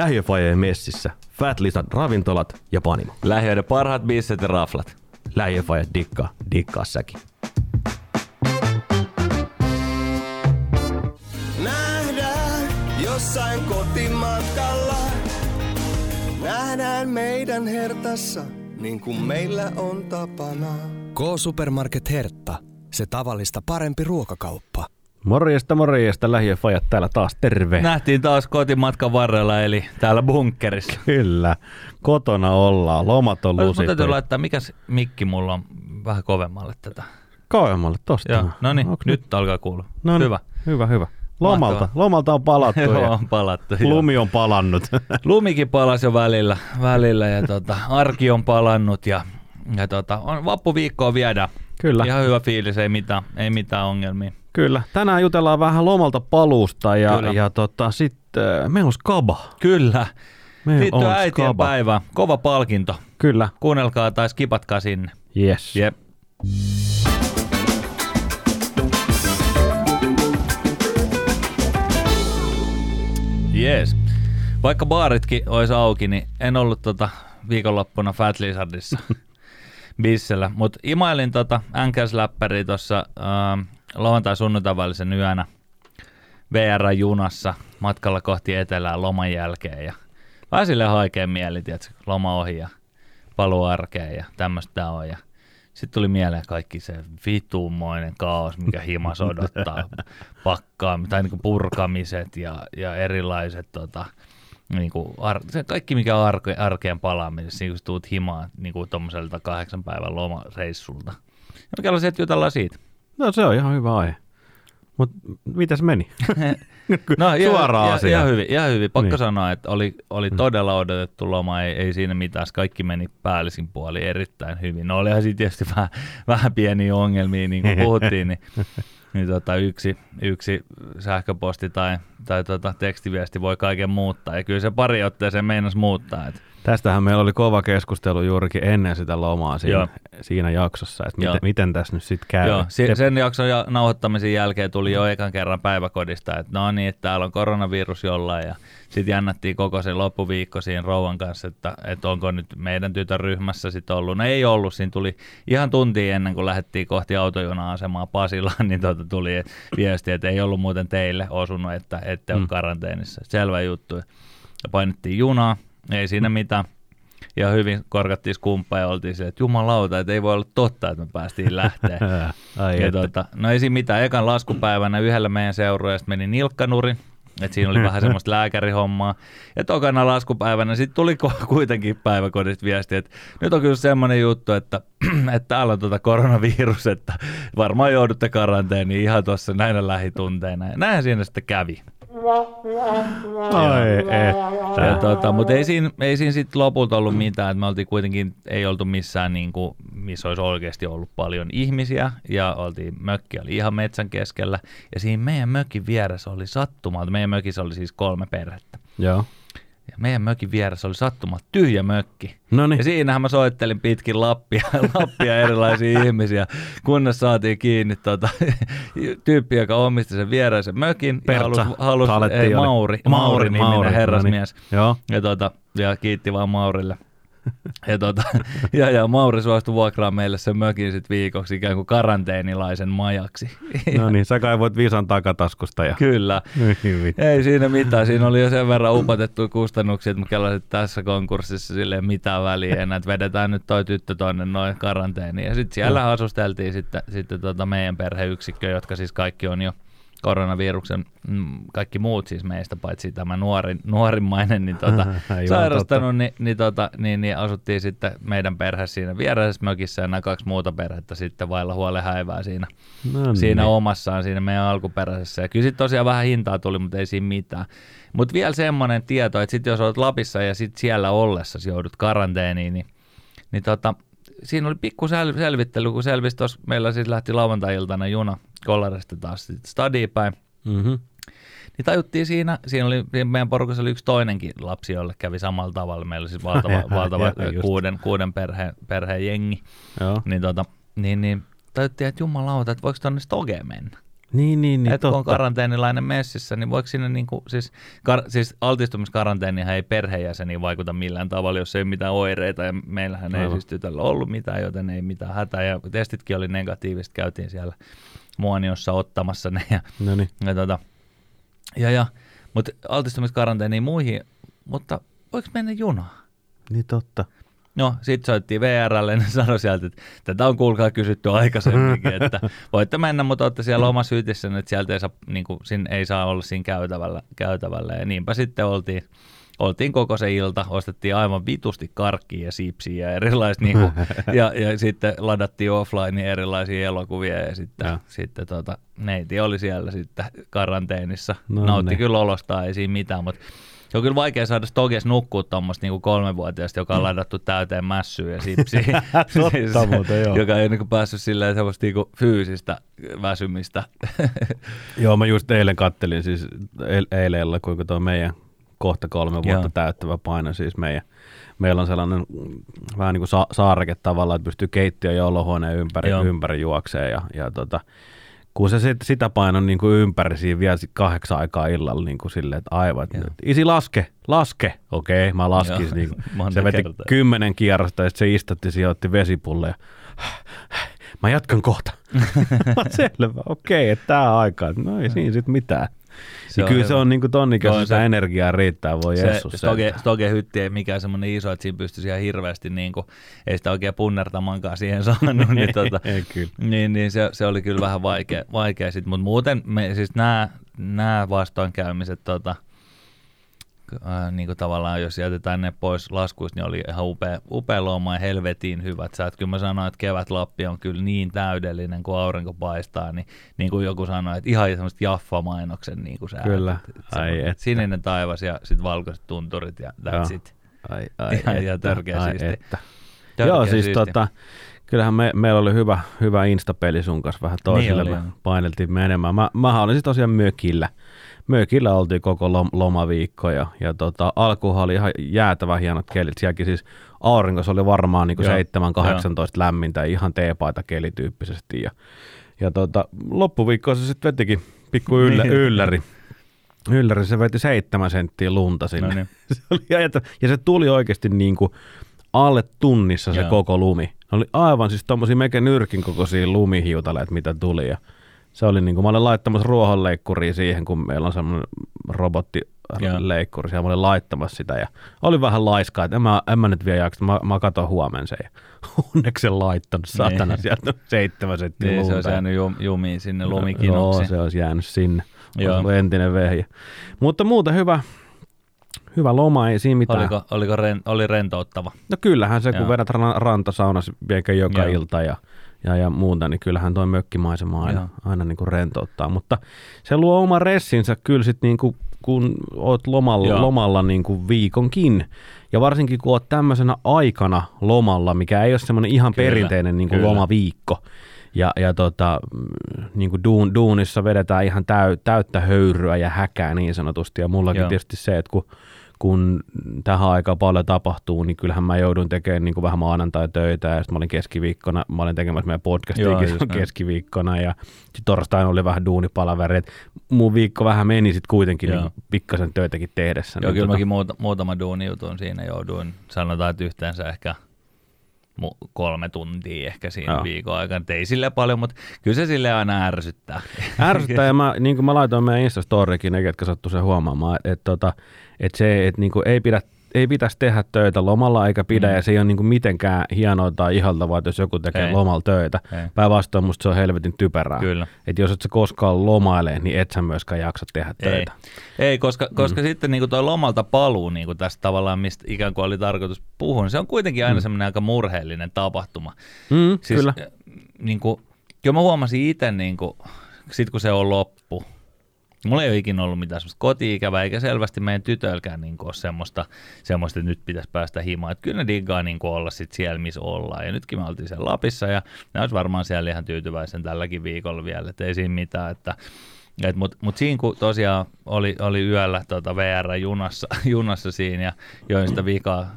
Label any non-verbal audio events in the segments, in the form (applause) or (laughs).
Lähiöfajeen messissä, Fat Lisan ravintolat ja panimo. Lähiöiden parhaat bisset ja raflat. Lähiöfaje dikkaa, dikkaa säkin. Nähdään jossain kotimatkalla. Nähdään meidän hertassa, niin kuin meillä on tapana. K-Supermarket Hertta. Se tavallista parempi ruokakauppa. Morjesta, morjesta, lähiöfajat täällä taas, terve. Nähtiin taas kotimatkan varrella, eli täällä bunkkerissa. Kyllä, kotona ollaan, lomat on Mun lusittu. täytyy laittaa, mikäs mikki mulla on vähän kovemmalle tätä. Kauemmalle tosta. Joo, no niin, Onks nyt alkaa kuulua. No niin, Hyvä. Hyvä, hyvä. Lomalta, lomalta on palattu (laughs) Joo, on palattu. lumi on palannut. (laughs) Lumikin palasi jo välillä, välillä ja tota, arki on palannut ja, ja tota, on, vappuviikkoa viedään. Kyllä. Ihan hyvä fiilis, ei mitään, ei mitään ongelmia. Kyllä. Tänään jutellaan vähän lomalta paluusta ja, Kyllä. ja tota, sitten äh, meillä on skaba. Kyllä. Meillä Liittyy on äitien skaba. päivään. Kova palkinto. Kyllä. Kuunnelkaa tai skipatkaa sinne. Yes. Jep. Jees. Vaikka baaritkin olisi auki, niin en ollut tota viikonloppuna Fat Lizardissa (laughs) bissellä. Mutta imailin tota NKS-läppäriä tuossa äh, lauantai sunnuntai välisen yönä VR-junassa matkalla kohti etelää loman jälkeen. Ja vähän silleen haikea mieli, tiedätkö, loma ohi ja paluu arkeen ja tämmöistä on. Ja sitten tuli mieleen kaikki se vitumoinen kaos, mikä himas odottaa (laughs) pakkaa, tai niinku purkamiset ja, ja erilaiset tota, niinku ar- se kaikki mikä on arke- arkeen palaamisessa, niin kun tuut himaan niinku tommoselta kahdeksan päivän lomareissulta. Ja mikä se, että jutellaan siitä. No se on ihan hyvä aihe. Mutta mitäs meni? (laughs) No, Suoraan ihan, asiaan. ihan hyvin, ihan hyvin. Pakko Niin. niin. sanoa, että oli, oli todella odotettu loma, ei, ei siinä mitään. Kaikki meni päällisin puoli erittäin hyvin. No olihan siinä tietysti vähän, vähän pieniä ongelmia, niin kuin (laughs) puhuttiin, niin, niin tota, yksi, yksi sähköposti tai, tai tota, tekstiviesti voi kaiken muuttaa. Ja kyllä se pari otteeseen meinas muuttaa. Että Tästähän meillä oli kova keskustelu juurikin ennen sitä lomaa siinä, Joo. siinä jaksossa, että miten, miten tässä nyt sitten käy. Joo, si- sen jakson ja nauhoittamisen jälkeen tuli jo ekan kerran päiväkodista, että no niin, että täällä on koronavirus jollain ja sitten jännättiin koko se loppuviikko siinä rouvan kanssa, että, että onko nyt meidän tytön ryhmässä sitten ollut. No ei ollut, siinä tuli ihan tunti ennen kuin lähdettiin kohti autojuna-asemaa Pasilaan, (laughs) niin tuota tuli viesti, että ei ollut muuten teille osunut, että ette ole Mm. karanteenissa. Selvä juttu. Ja painettiin junaa, ei siinä mitään. Ja hyvin korkattiin skumppaa ja oltiin silleen, että jumalauta, että ei voi olla totta, että me päästiin lähteä. (laughs) Ai Ja että. tota, no ei siinä mitään. Ekan laskupäivänä yhdellä meidän seurueesta meni nilkkanurin. että siinä oli vähän (laughs) semmoista lääkärihommaa. Ja tokana laskupäivänä sitten tuli (laughs) kuitenkin päiväkodista viesti, että nyt on kyllä semmoinen juttu, että, (clears throat) että täällä on tota koronavirus, että varmaan joudutte karanteeniin ihan tuossa näinä lähitunteina. Ja näinhän siinä sitten kävi. Ai että. Ja tota, mutta ei siinä, ei siinä sitten lopulta ollut mitään, että me oltiin kuitenkin, ei oltu missään niin kuin, missä olisi oikeasti ollut paljon ihmisiä ja oltiin, mökki oli ihan metsän keskellä ja siinä meidän mökin vieressä oli sattumalta, meidän mökissä oli siis kolme perhettä Joo. Ja meidän mökin vieressä oli sattumalta tyhjä mökki. No niin. Ja siinähän mä soittelin pitkin Lappia, (laughs) Lappia erilaisia (laughs) ihmisiä, kunnes saatiin kiinni tota, (laughs) tyyppi, joka omisti sen vieraisen mökin. Pertsa, ja halusi, Taletti ei. Mauri, Mauri, Mauri, Mauri, herrasmies. no niin. Joo. Ja, tota, ja kiitti vaan Maurille. Ja, tota, ja, ja Mauri suostui vuokraamaan meille sen mökin sit viikoksi ikään kuin karanteenilaisen majaksi. No niin, sä kaivoit visan takataskusta ja... Kyllä. Hyvin. Ei siinä mitään. Siinä oli jo sen verran upotettu kustannuksia, että mä tässä konkurssissa silleen mitään väliä enää, että vedetään nyt toi tyttö tonne noin karanteeniin. Ja sitten siellä asusteltiin sitten, sitten tota meidän perheyksikkö, jotka siis kaikki on jo koronaviruksen, mm, kaikki muut siis meistä, paitsi tämä nuorin, nuorimmainen, niin tota, (laughs) sairastanut, niin, niin, tota, niin, niin, asuttiin sitten meidän perhe siinä vieressä mökissä ja nämä kaksi muuta perhettä sitten vailla huolen häivää siinä, No siinä niin. omassaan, siinä meidän alkuperäisessä. Ja kyllä sitten tosiaan vähän hintaa tuli, mutta ei siinä mitään. Mutta vielä semmoinen tieto, että sitten jos olet Lapissa ja sitten siellä ollessa joudut karanteeniin, niin, niin tota, siinä oli pikku sel- selvittely, kun selvisi tuossa, meillä siis lähti lauantai-iltana juna Kollarista taas sitten stadiin päin. Mhm. Niin tajuttiin siinä, siinä oli, siinä meidän porukassa oli yksi toinenkin lapsi, jolle kävi samalla tavalla. Meillä oli siis valtava, (laughs) valtava Joo, just. kuuden, kuuden perheen, perheen jengi. Joo. Niin, tota, niin, niin tajuttiin, että jumalauta, että voiko tonne Stogeen mennä. Niin, niin, niin että kun on karanteenilainen messissä, niin voiko sinne niinku, siis, kar, siis altistumiskaranteenihan ei perheenjäseniin vaikuta millään tavalla, jos ei ole mitään oireita, ja meillähän ei Aivan. siis tytöllä ollut mitään, joten ei mitään hätää, ja testitkin oli negatiiviset, käytiin siellä Muoniossa ottamassa ne, ja, No niin. ja, tota, ja, ja mutta altistumiskaranteeniin muihin, mutta voiko mennä junaan? Niin totta. No, sitten soittiin VRlle, ne sanoi sieltä, että tätä on kuulkaa kysytty aikaisemminkin, että (laughs) voitte mennä, mutta olette siellä omassa hytissä, että sieltä ei saa, niin kuin, siinä ei saa olla siinä käytävällä, käytävällä. Ja niinpä sitten oltiin, oltiin koko se ilta, ostettiin aivan vitusti karkkia ja sipsiä ja erilaista, niin kuin, (laughs) ja, ja, sitten ladattiin offline erilaisia elokuvia ja sitten, ja. sitten tota, neiti oli siellä sitten karanteenissa. No Nautti niin. kyllä olostaan, ei siinä mitään, mutta se on kyllä vaikea saada Stoges nukkua tuommoista niinku kolmevuotiaasta, joka on ladattu täyteen mässyä ja sipsiä. (laughs) Totta muuten, joo. Joka ei niinku päässyt silleen semmoista niinku fyysistä väsymistä. (laughs) Joo, mä just eilen kattelin siis eilen, illalla, kuinka tuo meidän kohta kolme vuotta Joo. täyttävä paino, siis meidän, meillä on sellainen mm, vähän niin kuin sa- saareke tavallaan, että pystyy keittiö ja olohuoneen ympäri, Joo. ympäri juokseen ja, ja tota, kun se sit, sitä painon niin kuin ympäri siinä vielä kahdeksan aikaa illalla niin kuin silleen, että aivan, että Joo. isi laske, laske, okei, mä laskin. Joo, (laughs) Niin kuin, se veti kertaa. kymmenen kierrosta ja sitten se istutti, siihen otti vesipulleja. Mä jatkan kohta. (laughs) Selvä, okei, että tää aika. No ei siinä sit mitään. Se on kyllä se on niinku ton Joo, ikäisessä se- sitä energiaa riittää, voi Se Jessus. stoge, sentään. stoge hytti ei mikään semmoinen iso, että siinä pystyisi ihan hirveästi, niin kuin, ei sitä oikein punnertamankaan siihen (laughs) saanut, niin, tota, (laughs) niin, niin se, se, oli kyllä vähän vaikea, vaikea sit, mutta muuten me, siis nämä, nämä vastoinkäymiset, tota, ää, niin kuin tavallaan jos jätetään ne pois laskuista, niin oli ihan upea, upea loma ja helvetin hyvät säät. Kyllä mä sanoin, että kevät Lappi on kyllä niin täydellinen, kun aurinko paistaa, niin, niin kuin joku sanoi, että ihan semmoista Jaffa-mainoksen niin kuin säät. Kyllä. Ai että. Sininen taivas ja sitten valkoiset tunturit ja that's it. Ai, (laughs) ai, Ihan- ihan että, törkeä ai, siisti. että. Törkeä Joo, siis siisti. tota, kyllähän me, meillä oli hyvä, hyvä Insta-peli sun kanssa vähän toisille. Niin me oli, paineltiin menemään. Mä, mähän olin siis tosiaan mökillä. Mökillä oltiin koko lom- lomaviikko ja, ja tota, alkuhan oli ihan jäätävä hienot kelit. Sielläkin siis aurinkossa oli varmaan niin Joo, 7-18 lämmintä, ihan teepaita kelityyppisesti. Ja, ja tota, loppuviikkoa se sitten vetikin pikku yllä, Niin. ylläri. Ylläri, se veti seitsemän senttiä lunta sinne. No niin. (laughs) se oli ja se tuli oikeasti niin kuin alle tunnissa se Joo. koko lumi. Ne oli aivan siis tommosia mekä nyrkin kokoisia lumihiutaleita, mitä tuli. Ja se oli niin kuin, mä olin laittamassa ruohonleikkuria siihen, kun meillä on semmoinen robottileikkuri, siellä mä olin laittamassa sitä ja oli vähän laiskaa, että en mä, en mä nyt vielä jaksa, mä, mä katon huomen sen. Ja (laughs) onneksi sen laittanut, satana, Niin. sieltä seitsemän senttiä Niin, se olisi jäänyt jum, jumiin sinne Joo, lumikinoksi. se olisi jäänyt sinne. Olisi Joo. ollut entinen vehje. Mutta muuta hyvä, hyvä loma, ei siinä mitään. Oliko, oliko ren, oli rentouttava? No kyllähän se, kun Joo. vedät ran- rantasaunas eikä joka Joo. ilta ja, ja, ja muuta, niin kyllähän toi mökkimaisema aina, Joo. aina niin kuin rentouttaa. Mutta se luo oma ressinsä kyllä sit niin kuin, kun oot lomalla, Joo. lomalla niin kuin viikonkin. Ja varsinkin kun oot tämmöisenä aikana lomalla, mikä ei ole semmoinen ihan Kyllä, perinteinen niin kuin kyllä. lomaviikko. Ja, ja tota, niin kuin duun, duunissa vedetään ihan täy, täyttä höyryä ja häkää niin sanotusti. Ja mullakin Joo. tietysti se, että kun kun tähän aikaan paljon tapahtuu, niin kyllähän mä joudun tekemään niin kuin vähän maanantai-töitä ja sitten mä olin keskiviikkona, mä olin tekemässä meidän Joo, just näin. keskiviikkona ja sitten torstaina oli vähän duunipalaveri, että mun viikko vähän meni sitten kuitenkin Joo. niin pikkasen töitäkin tehdessä. Joo, niin kyllä tota- mäkin muuta, muutama duunijutun siinä jouduin. Sanotaan, että yhteensä ehkä kolme tuntia ehkä siinä Joo. viikon aikana. Ei sille paljon, mutta kyllä se sille aina ärsyttää. (laughs) Ärsyttää ja mä, niin kuin mä laitoin meidän Instastoriikin, ne ketkä sattu sen huomaamaan, että tota, et se, että niin ei pidä ei pitäisi tehdä töitä lomalla eikä pidä, Mm. ja se ei ole niin kuin mitenkään hienoa tai ihaltavaa, että jos joku tekee Ei. lomalla töitä. Ei. Päinvastoin musta se on helvetin typerää. Kyllä. Että jos et sä koskaan lomaile, niin et sä myöskään jaksa tehdä Ei, töitä. ei koska, koska mm. sitten niin tuo lomalta paluu niin tästä tavallaan, mistä ikään kuin oli tarkoitus puhua, niin se on kuitenkin aina mm. semmoinen aika murheellinen tapahtuma. Mm, Siis, kyllä. Niin kuin, kyllä mä huomasin itse, niin kuin, sit kun se on loppu, Mulla ei ole ikinä ollut mitään semmoista koti-ikävää, eikä selvästi meidän tytöilläkään niin ole semmoista, semmoista, että nyt pitäisi päästä himaan. Että kyllä ne diggaa niin olla sit siellä, missä ollaan. Ja nytkin me oltiin siellä Lapissa ja ne olisi varmaan siellä ihan tyytyväisen tälläkin viikolla vielä, että ei siinä mitään. Että, et, Mutta mut siinä kun tosiaan oli, oli yöllä tota VR-junassa (laughs) junassa siinä ja join sitä vikaa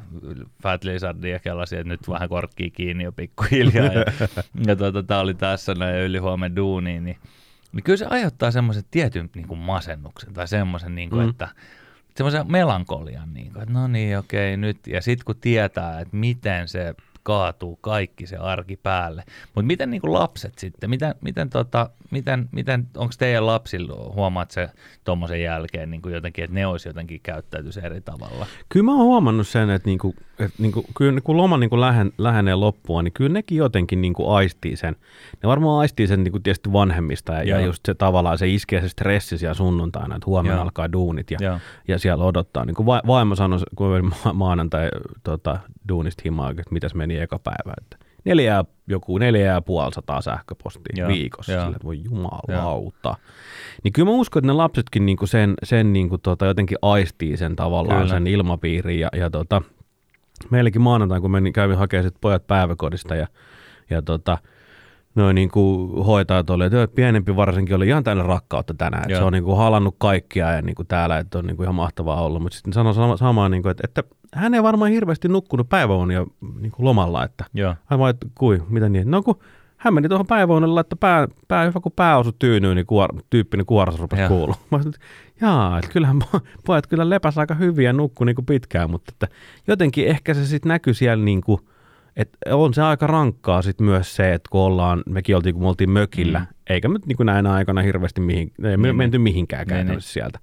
Fat Lizardia kelasin, että nyt vähän korkkii kiinni jo pikkuhiljaa. Ja, (laughs) ja tota, tämä oli tässä näin yli huomen duuniin, niin niin kyllä se aiheuttaa semmoisen tietyn niin kuin masennuksen tai semmoisen, niin kuin, Mm. että semmoisen melankolian, niin kuin, että no niin, okei, nyt. Ja sitten kun tietää, että miten se kaatuu kaikki se arki päälle. Mutta miten niin kuin lapset sitten? Miten, miten, tota, miten, miten onko teidän lapsilla, huomaat se tuommoisen jälkeen niin kuin jotenkin, että ne olisi jotenkin käyttäytyisi eri tavalla? Kyllä mä oon huomannut sen, että, niinku, että niinku, kyllä kun loma niinku lähen, lähenee loppua, niin kyllä nekin jotenkin niinku aistii sen. Ne varmaan aistii sen niinku tietysti vanhemmista ja, ja just se tavallaan se iskee se stressi siellä sunnuntaina, että huomenna Joo. alkaa duunit ja, Joo. ja siellä odottaa. Niin kuin va- vaimo sanoi, kun maanantai tota, duunista himaa, että mitäs meni eka päivä, että neljä, joku neljä ja puoli sataa sähköpostia Joo, viikossa. joo. Sille, että voi jumalauta. Niin kyllä mä uskon, että ne lapsetkin niinku sen, sen niinku tota, jotenkin aistii sen tavallaan Kyllä. sen ilmapiirin. Ja, ja tota, meilläkin maanantai, kun menin, kävin hakemaan sit pojat päiväkodista ja, ja tota, noin niin kuin hoitajat oli, että pienempi varsinkin oli ihan täynnä rakkautta tänään, Joo. se on niin kuin halannut kaikkia ja niin kuin täällä, että on niin kuin ihan mahtavaa olla, mutta sitten sanoi sama, samaa, niin kuin, että, että hän ei varmaan hirveästi nukkunut päiväunia niin kuin lomalla, että Joo. hän vaan, että kui, mitä niin, no kun hän meni tuohon päiväunelle, että pää, pää, hyvä kun pää osui tyynyyn, niin kuor, tyyppinen kuoras rupesi Joo. kuulumaan. Mä sanoin, jaa, että kyllähän po- pojat kyllä lepäs aika hyvin ja nukkui niin kuin pitkään, mutta että jotenkin ehkä se sitten näkyy siellä niin kuin, että on se aika rankkaa sitten myös se, että kun ollaan, mekin oltiin, kun me oltiin mökillä, Mm. mm. eikä me niin näinä aikana hirveästi mihin, ei Niin. menty mihinkään Niin, käytännössä sieltä.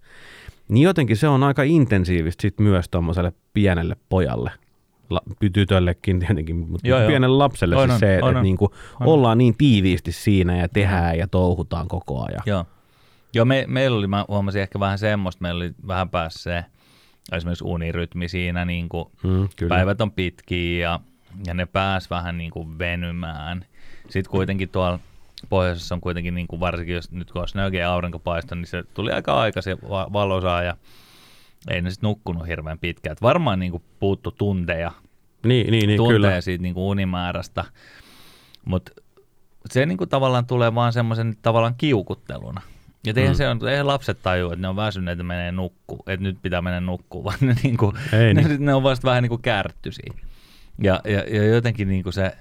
Niin jotenkin se on aika intensiivistä sit myös tuommoiselle pienelle pojalle, la, tytöllekin tietenkin, mutta Joo, joo. pienelle lapselle On, siis on, se, että niinku On. ollaan niin tiiviisti siinä ja tehdään ja touhutaan koko ajan. Joo. Joo, me, meillä oli, mä huomasin ehkä vähän semmoista, meillä oli vähän päässä se esimerkiksi unirytmi siinä, niin kuin Mm, kyllä. päivät on pitkiä ja, ja ne pääs vähän niin kuin venymään. Sitten kuitenkin tuolla pohjoisessa on kuitenkin, niin kuin varsinkin jos nyt kun on snögeä aurinko paistoi, niin se tuli aika aikaisin va- valosaa ja ei ne sitten nukkunut hirveän pitkään. Et varmaan niin kuin puuttu tunteja Niin, niin, niin tuntee kyllä. siitä niin kuin unimäärästä, mutta se niin kuin tavallaan tulee vaan semmoisen tavallaan kiukutteluna. Ja eihän, Mm. se on, eihän lapset tajua, että ne on väsyneet ja menee nukkuu, että nyt pitää mennä nukkuu, vaan ne, niin kuin, Ei (laughs) ne, niin. ne on vasta vähän niin kuin kärttysiä. Ja, ja, ja jotenkin niin kuin se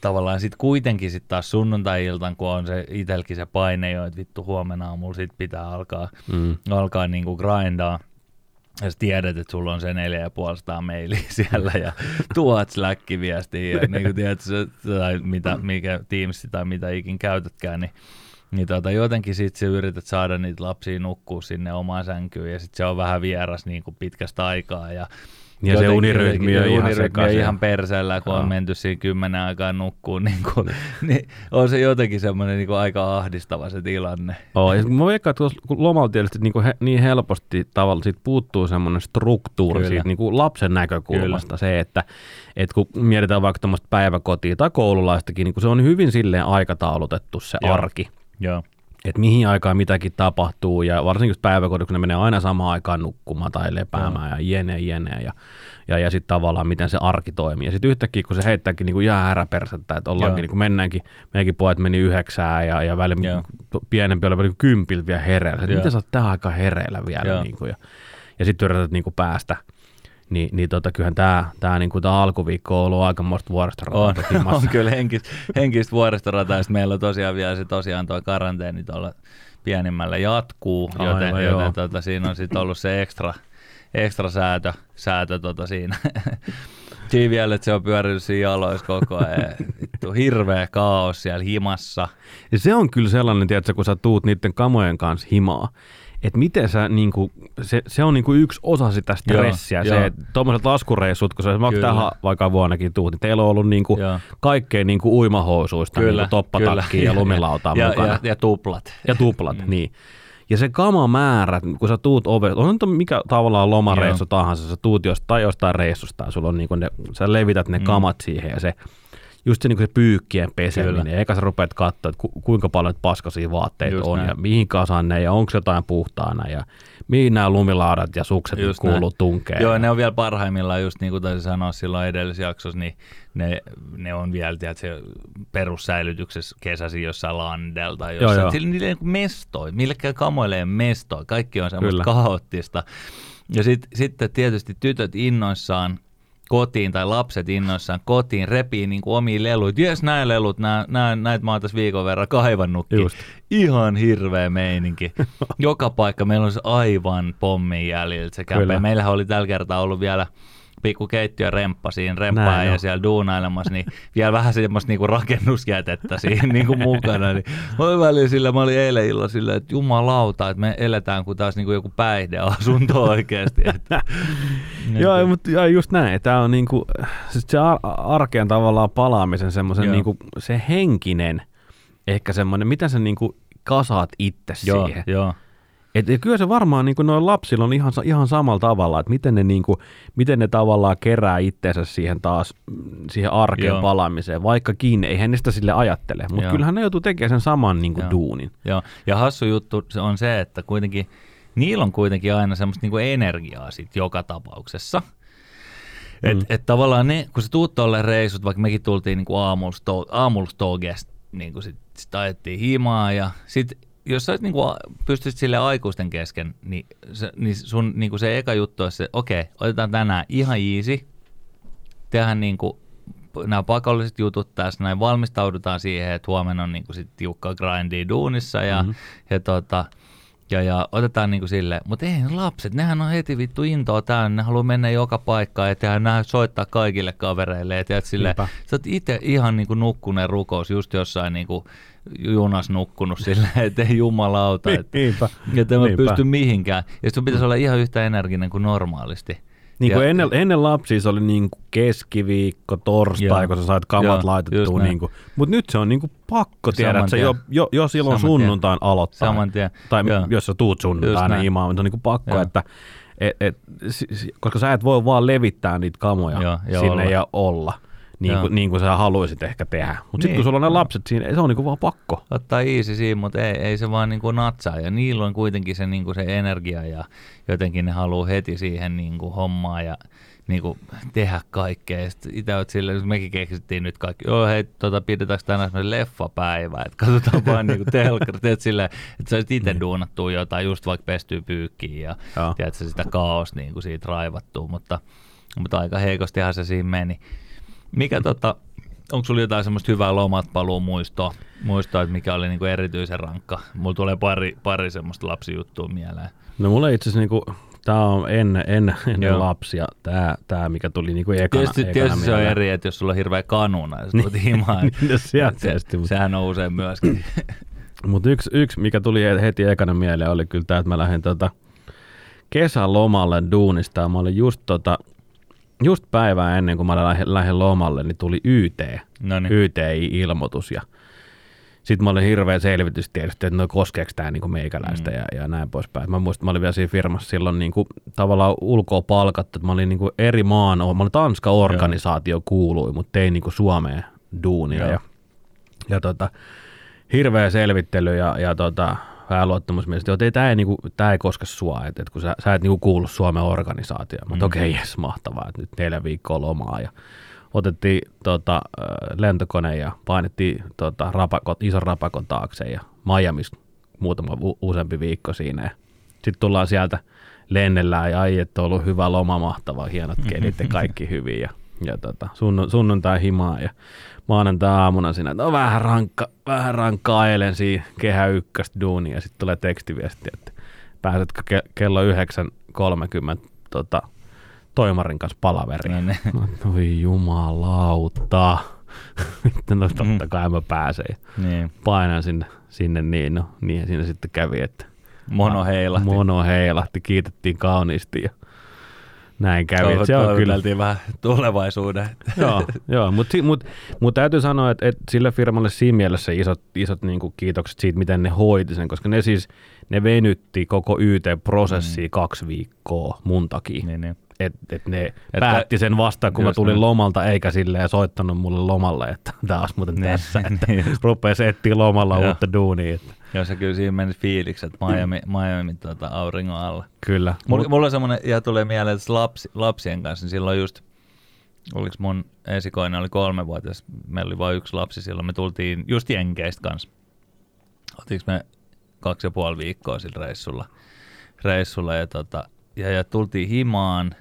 tavallaan sitten kuitenkin sitten taas sunnuntai-iltan, kun on se itselläkin se paine jo, että vittu huomenna aamulla sit pitää alkaa, Mm. alkaa niin kuin grindaa. Ja sä tiedät, että sulla on se 4500 mailiä (laughs) siellä ja tuhat Slack-viestiä ja niin kuin tiedät, tai mitä, mikä Teams tai mitä ikin käytätkään, niin, niin tota, jotenkin sit sä yrität saada niitä lapsia nukkuu sinne omaan sänkyyn ja sitten se on vähän vieras niin kuin pitkästä aikaa ja Ja se jotenkin- unirytmi jotenkin- on ihan unirytmi sekaisin. ihan perseellä, kun Joo. on menty siinä kymmenen aikaa nukkuun, niin, kuin, (laughs) niin on se jotenkin semmoinen niin kuin aika ahdistava se tilanne. Oh, ja mä veikkaan, että kun lomalla tietysti niin, he, niin helposti tavallaan siitä puuttuu semmoinen struktuuri Kyllä. siitä niin kuin lapsen näkökulmasta. Se, että, että kun mietitään vaikka tämmöistä päiväkotia tai koululaistakin, niin kun se on hyvin silleen aikataulutettu se Joo. arki. Joo, että mihin aikaan mitäkin tapahtuu ja varsinkin just päiväkodissa, kun ne menee aina samaan aikaan nukkumaan tai lepäämään ja jene jene ja, ja, ja sitten tavallaan miten se arki toimii. Ja sitten yhtäkkiä, kun se heittääkin niin kuin jää häräpersettä, että ollaankin, niin kuin mennäänkin, meidänkin pojat meni yhdeksään ja, ja välillä Joo. pienempi oli vielä kympiltä vielä hereillä. Miten sä oot tähän aikaan hereillä vielä? Joo. Niin kuin, ja, ja sitten yrität niin kuin päästä. Niin, niin tota, kyllähän tämä tää, niin kuin tää alkuviikko on ollut aikamoista vuoristorataa on, (laughs) on kyllä henkistä, henkistä vuoristorataa. ja meillä on tosiaan vielä se tosiaan tuo karanteeni tuolla pienimmällä jatkuu, Aivan, joten, joo. joten tota, siinä on sitten ollut se ekstra, ekstra säätö, säätö tota siinä. (laughs) Siinä vielä, että se on pyörinyt siinä jaloissa koko ajan. Vittu, hirveä kaos siellä himassa. Ja se on kyllä sellainen, tiedätkö, kun sä tuut niiden kamojen kanssa himaa, että miten sä, niinku, se, se on niinku yksi osa sitä stressiä, Joo, se, että tuommoiset laskureissut, kun sä vaikka tähän vaikka vuonnakin tuut, niin teillä on ollut niinku Joo. kaikkea niinku uimahousuista, Kyllä, niinku toppatakkiin ja (laughs) lumilautaa ja, mukana. ja, ja tuplat. Ja tuplat, mm. niin. Ja se kamamäärä, kun sä tuut ove, on nyt mikä tavallaan lomareissu Joo. tahansa, sä tuut jostain, jostain reissusta ja sulla on niinku ne, sä levität ne Mm. kamat siihen ja se, just se, niinku se pyykkien peseminen. Kyllä. Eka sä rupeat katsoa, että ku, kuinka paljon paskaisia vaatteita Just on näin. ja mihin kasaan ne ja onko jotain puhtaana ja mihin nämä lumilaudat ja sukset Just kuuluu näin. tunkeen. Joo, ne on vielä parhaimmillaan, just niin kuin taisin sanoa silloin edellisessä jaksossa, niin ne, ne on vielä tiedätkö, perussäilytyksessä kesäsi jossain landella tai jossain. joo. Sillä niille niin mestoi, millekään kamoille ei mestoi. Kaikki on semmoista kaoottista. Ja sit, sitten tietysti tytöt innoissaan kotiin tai lapset innoissaan kotiin, repii niin kuin omia leluja. Jes, nämä lelut, nää, nää, näitä mä oon tässä viikon verran kaivannutkin. Just. Ihan hirveä meininki. (laughs) Joka paikka meillä on se aivan pommin jäljiltä se. Meillähän oli tällä kertaa ollut vielä pikku keittiö remppa siinä, remppaa ja siellä duunailemassa, niin vielä vähän semmoista niinku rakennusjätettä siinä (laughs) niinku mukana. Niin mä olin välillä sillä, mä olin eilen illalla sillä, että jumalauta, että me eletään kuin taas niinku joku päihdeasunto (laughs) oikeasti. Että, Joo, mutta joo, just näin. Tämä on niinku, siis se ar- arkeen tavallaan palaamisen semmoisen niinku, se henkinen, ehkä semmoinen, mitä sä niinku kasaat itse joo, siihen. joo. Et, ja kyllä se varmaan niin noilla lapsilla on ihan, ihan samalla tavalla, että miten ne, niin kuin, miten ne tavallaan kerää itseensä siihen taas, mm, siihen arkeen Joo. Palaamiseen, vaikkakin eihän ne sitä sille ajattele, mutta kyllähän ne joutuu tekemään sen saman niin kuin Joo. duunin. Joo, ja hassu juttu se on se, että kuitenkin niillä on kuitenkin aina semmoista niinku energiaa sit joka tapauksessa. Et, Mm. et tavallaan ne, kun sä tuut tolle reissut, vaikka mekin tultiin niinku aamulstogesta, niinku sit, sit ajettiin himaa ja sit jos sä a- pystyisit sille aikuisten kesken, niin, se, niin sun niinku se eka juttu on se, okei, otetaan tänään ihan easy, tehdään niinku nämä pakolliset jutut tässä, näin valmistaudutaan siihen, että huomenna on niinku sit tiukka grindia duunissa ja, mm-hmm. ja, tota, ja, ja otetaan niinku sille, mutta ei ne lapset, nehän on heti vittu intoa täynnä, ne haluaa mennä joka paikkaan ja tehdä, nää soittaa kaikille kavereille ja tiedät sille, Niinpä. sä oot itse ihan niinku nukkuneen rukous just jossain niinku junas nukkunut silleen, (laughs) että ei jumalauta, että, Niinpä. että en mä Niinpä. pysty mihinkään. Ja sun pitäisi olla ihan yhtä energinen kuin normaalisti. Niin kuin Ja- ennen, ennen lapsia se oli niin kuin keskiviikko, torstai, Joo. kun sä sait kamat Joo, laitettua. Niin kuin, mutta nyt se on niin kuin pakko tiedä, että tien. jo, jo, jo silloin Saman tien. sunnuntain aloittaa. Saman tien. Tai Joo. jos sä tuut sunnuntaina näin. imaan, mutta on niin kuin pakko, Joo. että et, et, koska sä et voi vaan levittää niitä kamoja Joo, ja sinne olla. ja olla. Niin Joo. kuin, niin kuin sä haluaisit ehkä tehdä. Mutta sitten Niin. kun sulla on ne lapset siinä, se on niin kuin vaan pakko. ottaa easy siinä, mutta ei, ei se vaan niinku natsaa. Ja niillä on kuitenkin se, niinku se energia ja jotenkin ne haluaa heti siihen niinku hommaa ja niinku tehdä kaikkea. Ja sitten itse silleen, kun mekin keksittiin nyt kaikki, joo hei, tota, pidetäänkö tänään semmoinen leffapäivä, että katsotaan vaan niinku (laughs) telkkari, teet silleen, että sä olisit itse duunattua jotain, just vaikka pestyy pyykkiin ja Joo. tiedätkö, sitä kaos niinku siitä raivattuu, mutta, mutta aika heikostihan se siinä meni. Mikä tota, onko sulla jotain semmoista hyvää lomat paluu muistoa, muistoa että mikä oli niinku erityisen rankka? Mulla tulee pari, pari semmoista lapsijuttua mieleen. No mulla itse asiassa niinku, tää on ennen, ennen, ennen lapsia, tää, tää mikä tuli niinku ekana, Tietysti, ekana tietysti se on eri, että jos sulla on hirveä kanuna ja sä tulet himaan. Niin, (laughs) no sieltä se, tietysti, mutta- sehän on usein myöskin. (clears throat) Mutta yksi, yksi, mikä tuli heti ekana mieleen, oli kyllä tämä, että mä lähdin tota kesälomalle duunista. Mä olin just, tota, just päivää ennen kuin mä lähdin, lähdin lomalle, niin tuli YT, No niin. YTI-ilmoitus. Ja sitten mä olin hirveä selvitys tietysti, että no koskeeko tämä niinku meikäläistä Mm. ja, ja näin poispäin. Mä muistan, mä olin vielä siinä firmassa silloin niinku, tavallaan ulkoa palkattu, että mä olin niinku eri maan, mä olin Tanska organisaatio kuului, mutta tein niinku Suomeen duunia. Joo. Ja, ja tota, hirveä selvittely ja, ja tota, vähän luottamusmielistä, että tämä ei, niinku, tää ei koske sua, että et kun sä, sä et niinku kuulu Suomen organisaatioon. Mutta Mm. okei, okay, jes, mahtavaa, että nyt neljä viikkoa lomaa ja otettiin tota, lentokone ja painettiin tota, rapakon, ison rapakon taakse ja Miami's muutama u- useampi viikko siinä. Sitten tullaan sieltä lennellään ja ai, että on ollut hyvä loma, mahtava, hienot kelit ja kaikki (laughs) hyvin. Ja, ja tota, sunnu, sunnuntai himaa ja maanantai aamuna siinä, että no vähän rankka, vähän rankka ailen siinä kehä ykköstä duunia ja sitten tulee tekstiviesti, että pääsetkö ke- kello 9.30 tota, toimarin kanssa palaveriin. No niin. Mä oon, Oi jumalauta. (laughs) No totta kai mä pääsen. Niin. Painan sinne, sinne niin, no niin siinä sitten kävi, että Mono heilahti. mono heilahti, kiitettiin kauniisti ja näin kävi. Et se on kyllä, vähän tulevaisuuden. joo, joo mutta mut, mut täytyy sanoa, että, että sille firmalle siinä mielessä isot, isot niin kiitokset siitä, miten ne hoiti sen, koska ne siis ne venytti koko YT-prosessia mm. kaksi viikkoa mun takia. niin, niin. että et ne Että- päätti sen vasta, kun mä tulin näin. lomalta, eikä silleen soittanut mulle lomalle, että tämä olisi muuten Niin, tässä, että (laughs) niin etsiä lomalla Joo. uutta duunia. Että Joo, se kyllä siinä meni fiilikset Miami, Miami tota, auringon alla. kyllä. Mulla, mulla on semmoinen, ja tulee mieleen, että lapsi, lapsien kanssa, niin silloin just, oliko mun esikoinen oli kolmevuotias, meillä oli vain yksi lapsi silloin, me tultiin just Jenkeistä kanssa. Otiinko me kaksi ja puoli viikkoa sillä reissulla, reissulla ja, tota, ja, ja tultiin himaan,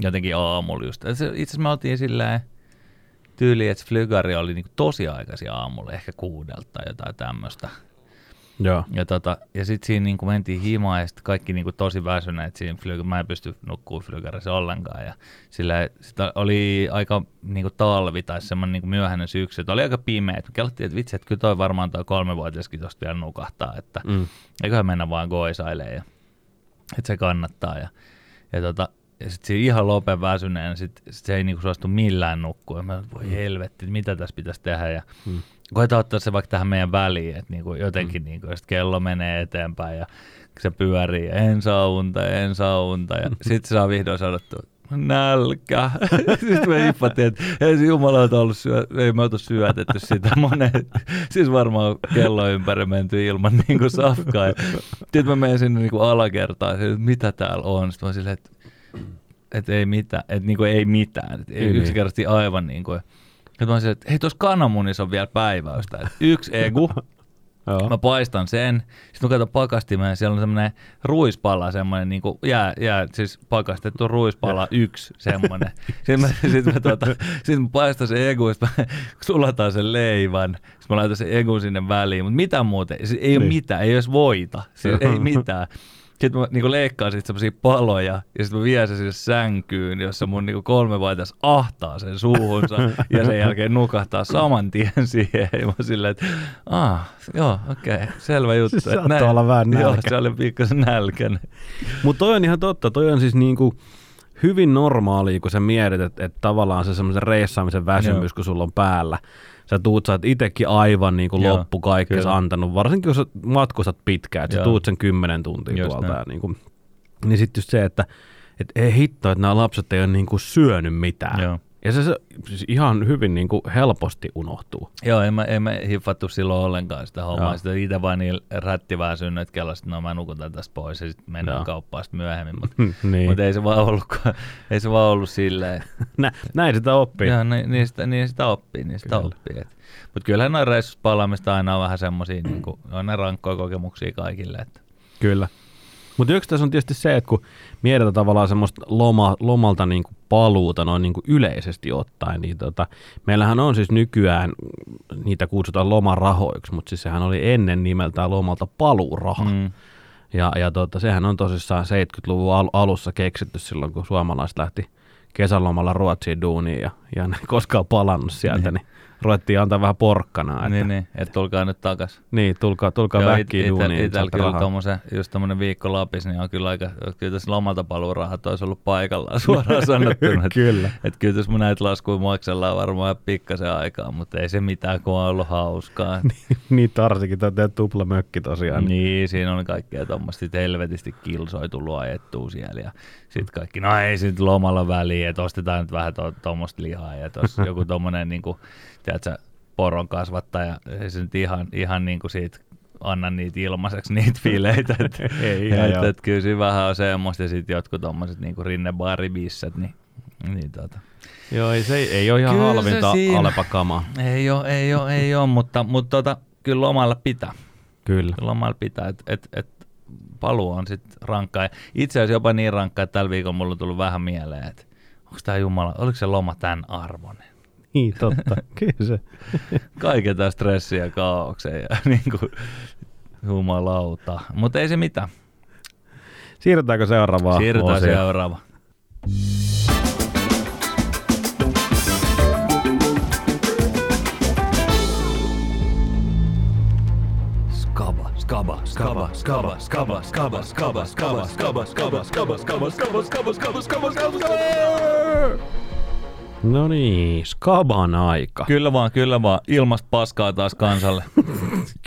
jotenkin aamulla just. Itse asiassa me oltiin silleen tyyli, että flygari oli niinku tosi aikaisin aamulla, ehkä kuudelta tai jotain tämmöistä. Joo. Ja, tota, ja sitten siinä niinku mentiin himaan ja sitten kaikki niinku tosi väsyneet siinä flyg- Mä en pysty nukkuu flygarissa ollenkaan. Ja sillä sitä oli aika niinku talvi tai semmoinen niinku myöhäinen syksy. että Oli aika pimeä. Me kellattiin, että vitsi, että kyllä toi varmaan toi kolmevuotiaskin tosta vielä nukahtaa. Että Mm. eiköhän mennä vaan goisailemaan ja että se kannattaa. Ja, ja, tota, ja sitten siinä ihan lopen väsyneen, sit, sit se ei niinku suostu millään nukkua. Ja Mä, voi helvetti, mitä tässä pitäisi tehdä. Ja Mm. Koetaan ottaa se vaikka tähän meidän väliin, että niinku jotenkin mm. niinku, kello menee eteenpäin ja se pyörii ja (laughs) en saa unta ja en saa unta. Ja sitten saa vihdoin sanottua, nälkä. (laughs) Sitten me hippattiin, että ei se jumalauta ollut syö, ei me oltu syötetty sitä monet. (laughs) Siis varmaan kello ympäri menty ilman niin kuin safkaa. Sitten mä menen sinne niin kuin alakertaan, että mitä täällä on. Sitten mä silleen, että, että ei mitään, että niin kuin ei mitään. Että Niin, niin. yksinkertaisesti aivan niin kuin. Sitten mä silleen, että hei tuossa kananmunissa on vielä päiväystä. Että yksi egu, (laughs) Joo. Mä paistan sen, sitten mä katson pakastimeen, ja siellä on semmoinen ruispala, semmoinen niin jää, jää, siis pakastettu ruispala yksi semmoinen. (laughs) Sitten mä, sit mä, tuota, sit mä paistan sen egu, sitten mä (laughs) sulataan sen leivän, sitten mä laitan sen egu sinne väliin, mutta mitä muuta, siis ei ole Niin. mitään, ei edes voita, siis ei mitään. Sitten mä niinku leikkaan siitä semmosia paloja ja sitten mä vien sen sinne sänkyyn, jossa mun niinku kolmevaitas ahtaa sen suuhunsa ja sen jälkeen nukahtaa saman tien (laughs) siihen. Ja mä silleen, että ah, joo, okei, okay, selvä juttu. Että saattoi olla vähän Joo, nälkä. se oli pikkasen nälkäinen. Mutta toi on ihan totta. Toi on siis niinku hyvin normaali, kun sä mietit, että, että tavallaan se semmoisen reissaamisen väsymys, Joo. kun sulla on päällä. Sä tuut, sä oot itekin aivan niin kuin Joo, loppu kaikkea antanut, varsinkin jos sä matkustat pitkään, että sä tuut sen kymmenen tuntia Just tuolta. näin. Ja niin, kuin, niin sitten just se, että et ei hitto, että nämä lapset ei ole niin kuin syönyt mitään. Joo. Ja se, se siis ihan hyvin niin kuin helposti unohtuu. Joo, en mä, en mä hiffattu silloin ollenkaan sitä hommaa. Joo. Sitä itse vaan niin rättiväsynyt, että kellasin, no mä nukutan tästä pois ja sitten mennään Joo. kauppaan sitten myöhemmin. Mutta (laughs) niin. mut ei se vaan ollut, ei se vaan ollut silleen. (laughs) Nä, näin sitä oppii. Joo, ni, niistä, niin sitä oppii, niistä Kyllä. Kyllä. oppii. Mutta kyllähän noin reissussa palaamista aina on vähän semmosia, niin kuin, on ne rankkoja kokemuksia kaikille. Että. Kyllä. Mutta yksi tässä on tietysti se, että kun mietitään tavallaan semmoista loma, lomalta niin kuin paluuta noin niin kuin yleisesti ottaen, niin tota, meillähän on siis nykyään, niitä kutsutaan lomarahoiksi, mutta siis sehän oli ennen nimeltään lomalta paluuraha. Mm. Ja, ja tota, sehän on tosissaan 70-luvun al- alussa keksitty silloin, kun suomalaiset lähti kesälomalla Ruotsiin duuniin ja, ja ne ei (laughs) koskaan palannut sieltä, niin, ruvettiin antaa vähän porkkanaa. Että, niin, niin, että tulkaa nyt takas. niin, tulkaa, tulkaa Joo, väkkiin it- duuniin. Itellä niin saatte kyllä tommosen, just tommonen viikko Lapis, niin on kyllä aika, kyllä tässä lomalta paluurahat olisi ollut paikallaan (laughs) suoraan sanottuna. että (laughs) Kyllä. et kyllä tässä mun näitä laskuja maksellaan varmaan pikkasen aikaa, mutta ei se mitään, kun on ollut hauskaa. niin varsinkin tämä teidän tuplamökki tosiaan. Niin. Niin, siinä on kaikkea tuommoista helvetisti kilsoi tullut ajettua siellä ja sitten kaikki, no ei sit lomalla väliä, että ostetaan nyt vähän tuommoista lihaa ja tuossa joku tuommoinen niinku, tiedätkö, poron kasvattaja, ei se nyt ihan, ihan niinku siitä anna niitä ilmaiseksi niitä fileitä. Et, (laughs) Ei ihan et, joo. et, kyllä siinä vähän on semmoista ja sitten jotkut tuommoiset niinku rinnebaaribissat, niin, niin tota. Joo, ei, se ei, ei ole ihan Kyllä halvinta alepakamaa. Ei ole, ei ole, ei ole, mutta, mutta tota, kyllä lomalla pitää. Kyllä. Kyllä lomalla pitää, että et, et paluu on sitten rankkaa. Itse asiassa jopa niin rankkaa, että tällä viikolla mulla on tullut vähän mieleen, että onko tämä Jumala, oliko se loma tämän arvoinen? Niin, totta. (laughs) Kyllä se. Kaiken tämä stressi ja kaauksen ja (laughs) niin kuin, jumalauta. Mutta ei se mitään. Siirrytäänkö seuraavaan Siirrytään osioon? Skaba, skaba, skaba, skaba, skaba, skaba, skaba, skaba, skaba, skaba, skaba, skaba, skaba, skaba, skaba, skaba, skaba. No niin, skaban aika. Kyllä vaan, kyllä vaan. Ilmasta paskaa taas kansalle.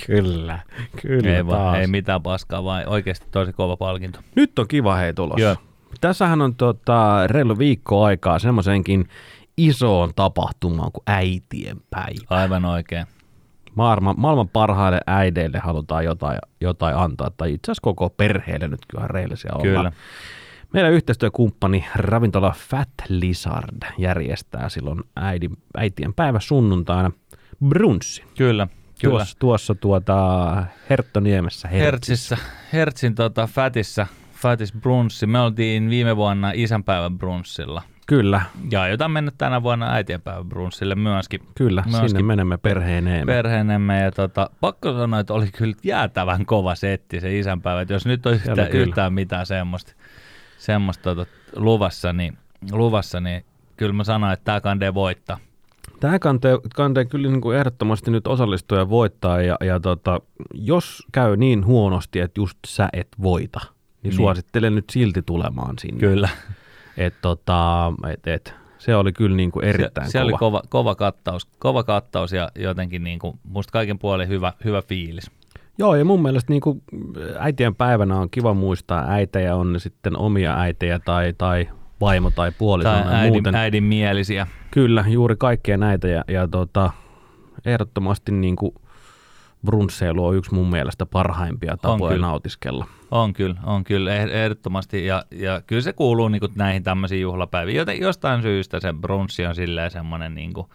Kyllä, kyllä ei, vaan, taas. ei mitään paskaa, vaan oikeasti tosi kova palkinto. Nyt on kiva hei tulossa. Joo. Tässähän on tota, reilu viikko aikaa semmoisenkin isoon tapahtumaan kuin äitien päivä. Aivan oikein. Maailman, maailman parhaille äideille halutaan jotain, jotain antaa, tai itse asiassa koko perheelle nyt kyllä rehellisiä ollaan. Kyllä. Meidän yhteistyökumppani ravintola Fat Lizard järjestää silloin äidin, äitien päivä sunnuntaina brunssi. Kyllä. Kyllä. Tuossa, tuossa tuota Herttoniemessä. Hertsissä, Hertsin tota, Fätissä, Fatis brunssi. Me oltiin viime vuonna isänpäivän brunssilla. Kyllä, Ja aiotaan mennä tänä vuonna äitienpäivän brunssille myöskin kyllä. Myöskin Sinne menemme perheeneen. perheenemme. Ja tota, pakko sanoa, että oli kyllä jäätävän kova setti se isänpäivä. Et jos nyt on Siellä yhtään, mitään semmoista, semmoista tota, luvassa, niin, luvassa, niin kyllä mä sanoin, että tämä kandee voittaa. Tämä kantee, kantee kyllä niin kuin ehdottomasti nyt osallistua ja voittaa, ja, ja tota, jos käy niin huonosti, että just sä et voita, Niin. niin. suosittelen nyt silti tulemaan sinne. Kyllä. Et, tota, et, et, se oli kyllä niin kuin erittäin se, se kova. oli kova, kova, kattaus, kova kattaus ja jotenkin niin kuin, musta kaiken puolin hyvä, hyvä fiilis. Joo, ja mun mielestä niin kuin äitien päivänä on kiva muistaa äitejä, on ne sitten omia äitejä tai, tai vaimo tai puoliso Tai tai äidin, muuten. äidin mielisiä. Kyllä, juuri kaikkea näitä ja, ja tota, ehdottomasti niin kuin brunsseilu on yksi mun mielestä parhaimpia tapoja kyllä. nautiskella. On kyllä, on kyllä, eh- ehdottomasti. Ja, ja kyllä se kuuluu niin kuin näihin tämmöisiin juhlapäiviin. Joten jostain syystä se brunssi on silleen semmoinen niin kuin,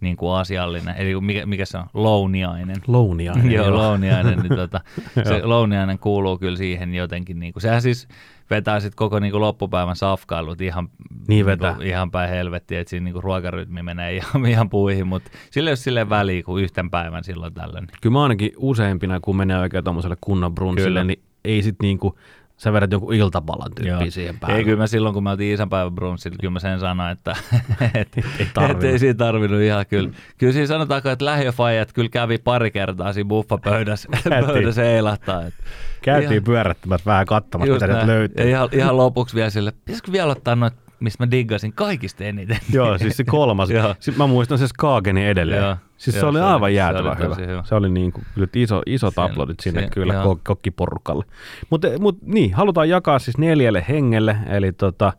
niin kuin asiallinen. Eli mikä, mikä se on? Louniainen. Louniainen. Joo, joo. louniainen, niin tota, (laughs) se louniainen kuuluu kyllä siihen jotenkin, niin kuin, sehän siis vetää sitten koko niin kuin loppupäivän safkailut ihan, Niin vetää. kuin, ihan päin helvettiä, että siinä niin kuin ruokarytmi menee ihan, (laughs) ihan puihin, mutta sillä ei ole silleen väliä kuin yhten päivän silloin tällöin. Kyllä mä ainakin useimpina, kun menee oikein tuommoiselle kunnon brunssille, Kyllä. niin ei sit niinku, sä vedät jonkun iltapalan tyyppiin siihen päälle. Ei, kyllä mä silloin, kun me oltiin isänpäivän brunssilla, kyllä mä sen sanoin, että (laughs) et, Ei tarvinnut. et ei siinä tarvinnut ihan kyllä. Kyllä siinä sanotaanko, että lähiöfajat kyllä kävi pari kertaa siinä buffapöydässä (laughs) pöydässä eilahtaa. Että Käytiin ihan- pyörättämässä vähän katsomassa, mitä näin. nyt löytyy. Ja ihan, ihan lopuksi vielä sille, pitäisikö vielä ottaa noita, mistä mä diggasin kaikista eniten. (laughs) Joo, siis se kolmas. (laughs) Joo. Sitten mä muistan se Skageni edelleen. Joo. Siis se Joo, oli se oli- aivan se oli tosi hyvä. hyvä. Se oli niin kuin, kyllä iso, isot Siellä- uploadit sinne siellä- kyllä kok- kokkiporukalle. Mutta mut, niin, halutaan jakaa siis neljälle hengelle, eli tota,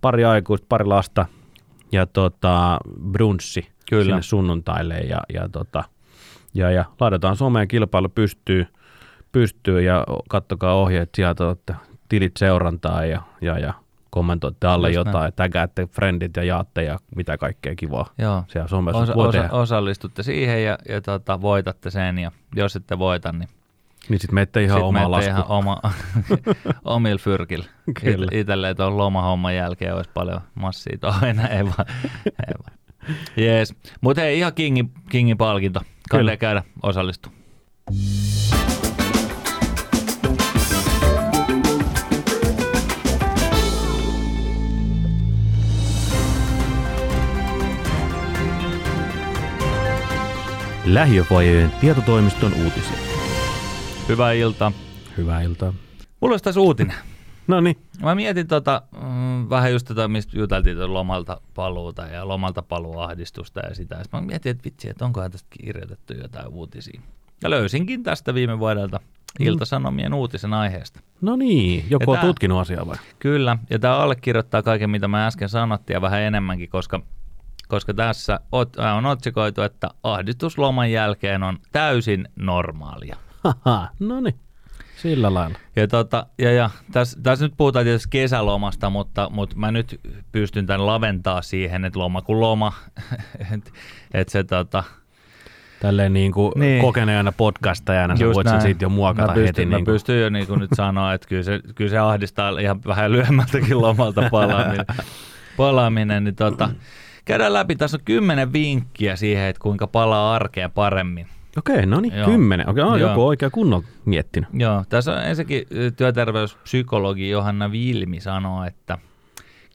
pari aikuista, pari lasta ja tota, brunssi Kyllä. sinne sunnuntaille ja, ja, tota, ja, ja laitetaan someen kilpailu pystyy, pystyy ja kattokaa ohjeet sieltä, että tilit seurantaa ja, ja, ja kommentoitte alle Just jotain, näin. tägäätte friendit ja jaatte ja mitä kaikkea kivaa Joo. siellä somessa Osa, osa, tehdä. osallistutte siihen ja, ja tota, voitatte sen ja jos ette voita, niin Niin sit menette ihan Sitten omaa menette lasku. ihan oma, (laughs) omilla fyrkillä. It, itelle tuon lomahomman jälkeen olisi paljon massia tuohon enää. Ei vaan, ei vaan. Jees. Mutta hei, ihan kingin, kingin palkinto. Kannattaa käydä osallistu. Lähiöfoajeen tietotoimiston uutisia. Hyvää iltaa. Hyvää iltaa. Mulla olisi tässä uutinen. (laughs) No niin, Mä mietin tota, mm, vähän just tätä, mistä juteltiin tuota lomalta paluuta ja lomalta paluuahdistusta ja sitä. Sitten mä mietin, että vitsi, että onkohan tästä kirjoitettu jotain uutisia. Ja löysinkin tästä viime vuodelta Ilta-Sanomien uutisen aiheesta. no niin. Joku Ja on tää- tutkinut asiaa vai? Kyllä, ja tämä allekirjoittaa kaiken, mitä mä äsken sanottiin ja vähän enemmänkin, koska, koska tässä äh, on otsikoitu, että ahdistusloman jälkeen on täysin normaalia. Haha, no niin. Sillä lailla. Ja, tota, ja, ja tässä, tässä nyt puhutaan tietysti kesälomasta, mutta, mutta mä nyt pystyn tämän laventaa siihen, että loma kuin loma. (laughs) että et se tota, Tälleen niin kuin Niin. kokeneena podcastajana sä voit sen näin. siitä jo muokata mä pystyn, heti. Mä Niin kuin. pystyn jo niin kuin nyt sanoa, että kyllä se, kyllä se ahdistaa ihan vähän lyhyemmältäkin lomalta palaaminen. (laughs) palaaminen niin tota, käydään läpi. Tässä on kymmenen vinkkiä siihen, että kuinka palaa arkeen paremmin. Okei, no niin, Joo. kymmenen. Okei, on Joo. joku oikein kunnon miettinyt. Joo, tässä on ensinnäkin työterveyspsykologi Johanna Vilmi sanoo, että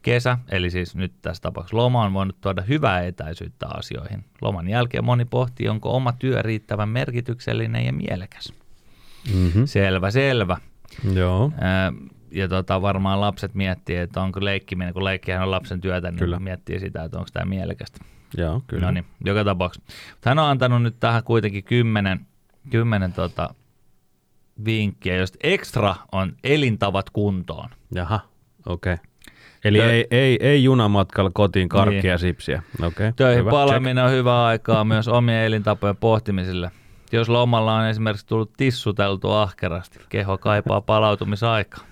kesä, eli siis nyt tässä tapauksessa loma on voinut tuoda hyvää etäisyyttä asioihin. Loman jälkeen moni pohtii, onko oma työ riittävän merkityksellinen ja mielekäs. Mm-hmm. Selvä, selvä. Joo. Ää, ja tota, varmaan lapset miettii, että onko leikkiminen, kun leikkihän on lapsen työtä, niin Kyllä. miettii sitä, että onko tämä mielekästä. Joo, kyllä. No niin, joka tapauksessa. Hän on antanut nyt tähän kuitenkin kymmenen, kymmenen tota, vinkkiä, joista ekstra on elintavat kuntoon. Jaha, okei. Okay. Eli Tö- ei, ei, ei junamatkalla kotiin karkkia Niin. ja sipsiä. Okei. Töihin hyvä, palaaminen on hyvä aikaa myös omien elintapojen pohtimiselle. Jos lomalla on esimerkiksi tullut tissuteltu ahkerasti, keho kaipaa palautumisaikaa.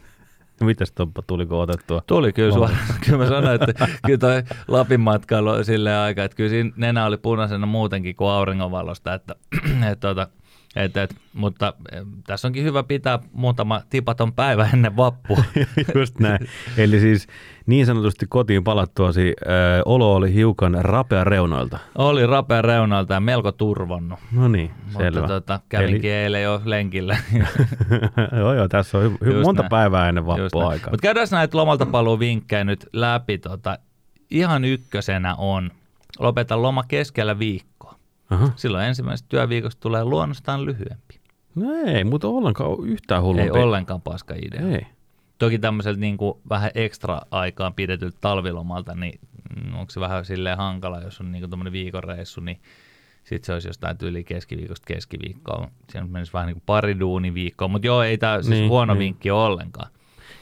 Check. Mites Toppa, tuliko otettua? Tuli kyllä suoraan. (laughs) Kyllä mä sanoin, että kyllä toi Lapin matkailu oli silleen aika, että kyllä siinä nenä oli punaisena muutenkin kuin auringonvalosta, että, (clears throat) että, että, Et, et, mutta tässä onkin hyvä pitää muutama tipaton päivä (laughs) ennen vappua. (laughs) Just näin. Eli siis niin sanotusti kotiin palattuasi äh, olo oli hiukan rapea reunoilta. Oli rapea reunalta ja melko turvonnut. No niin, selvä. Mutta tota, kävinkin Eli- eilen jo lenkillä. (laughs) joo, joo, tässä on hy- monta näin. päivää ennen vappua aikaa. Mutta käydään näitä lomalta paluu vinkkejä nyt läpi. Tota, ihan ykkösenä on lopeta loma keskellä viikkoa. Aha. Silloin ensimmäisestä työviikosta tulee luonnostaan lyhyempi. No ei, mutta ollenkaan yhtään Ei hullumpi. ollenkaan paska idea. Ei. Toki tämmöiseltä niin kuin vähän ekstra aikaan pidetyltä talvilomalta, niin mm, onko se vähän silleen hankala, jos on niin kuin viikon reissu, niin sitten se olisi jostain tyyli keskiviikosta keskiviikkoon. Siinä menisi vähän niin kuin pari duuniviikkoa, mutta joo, ei tämä siis Niin, huono niin. vinkki ollenkaan.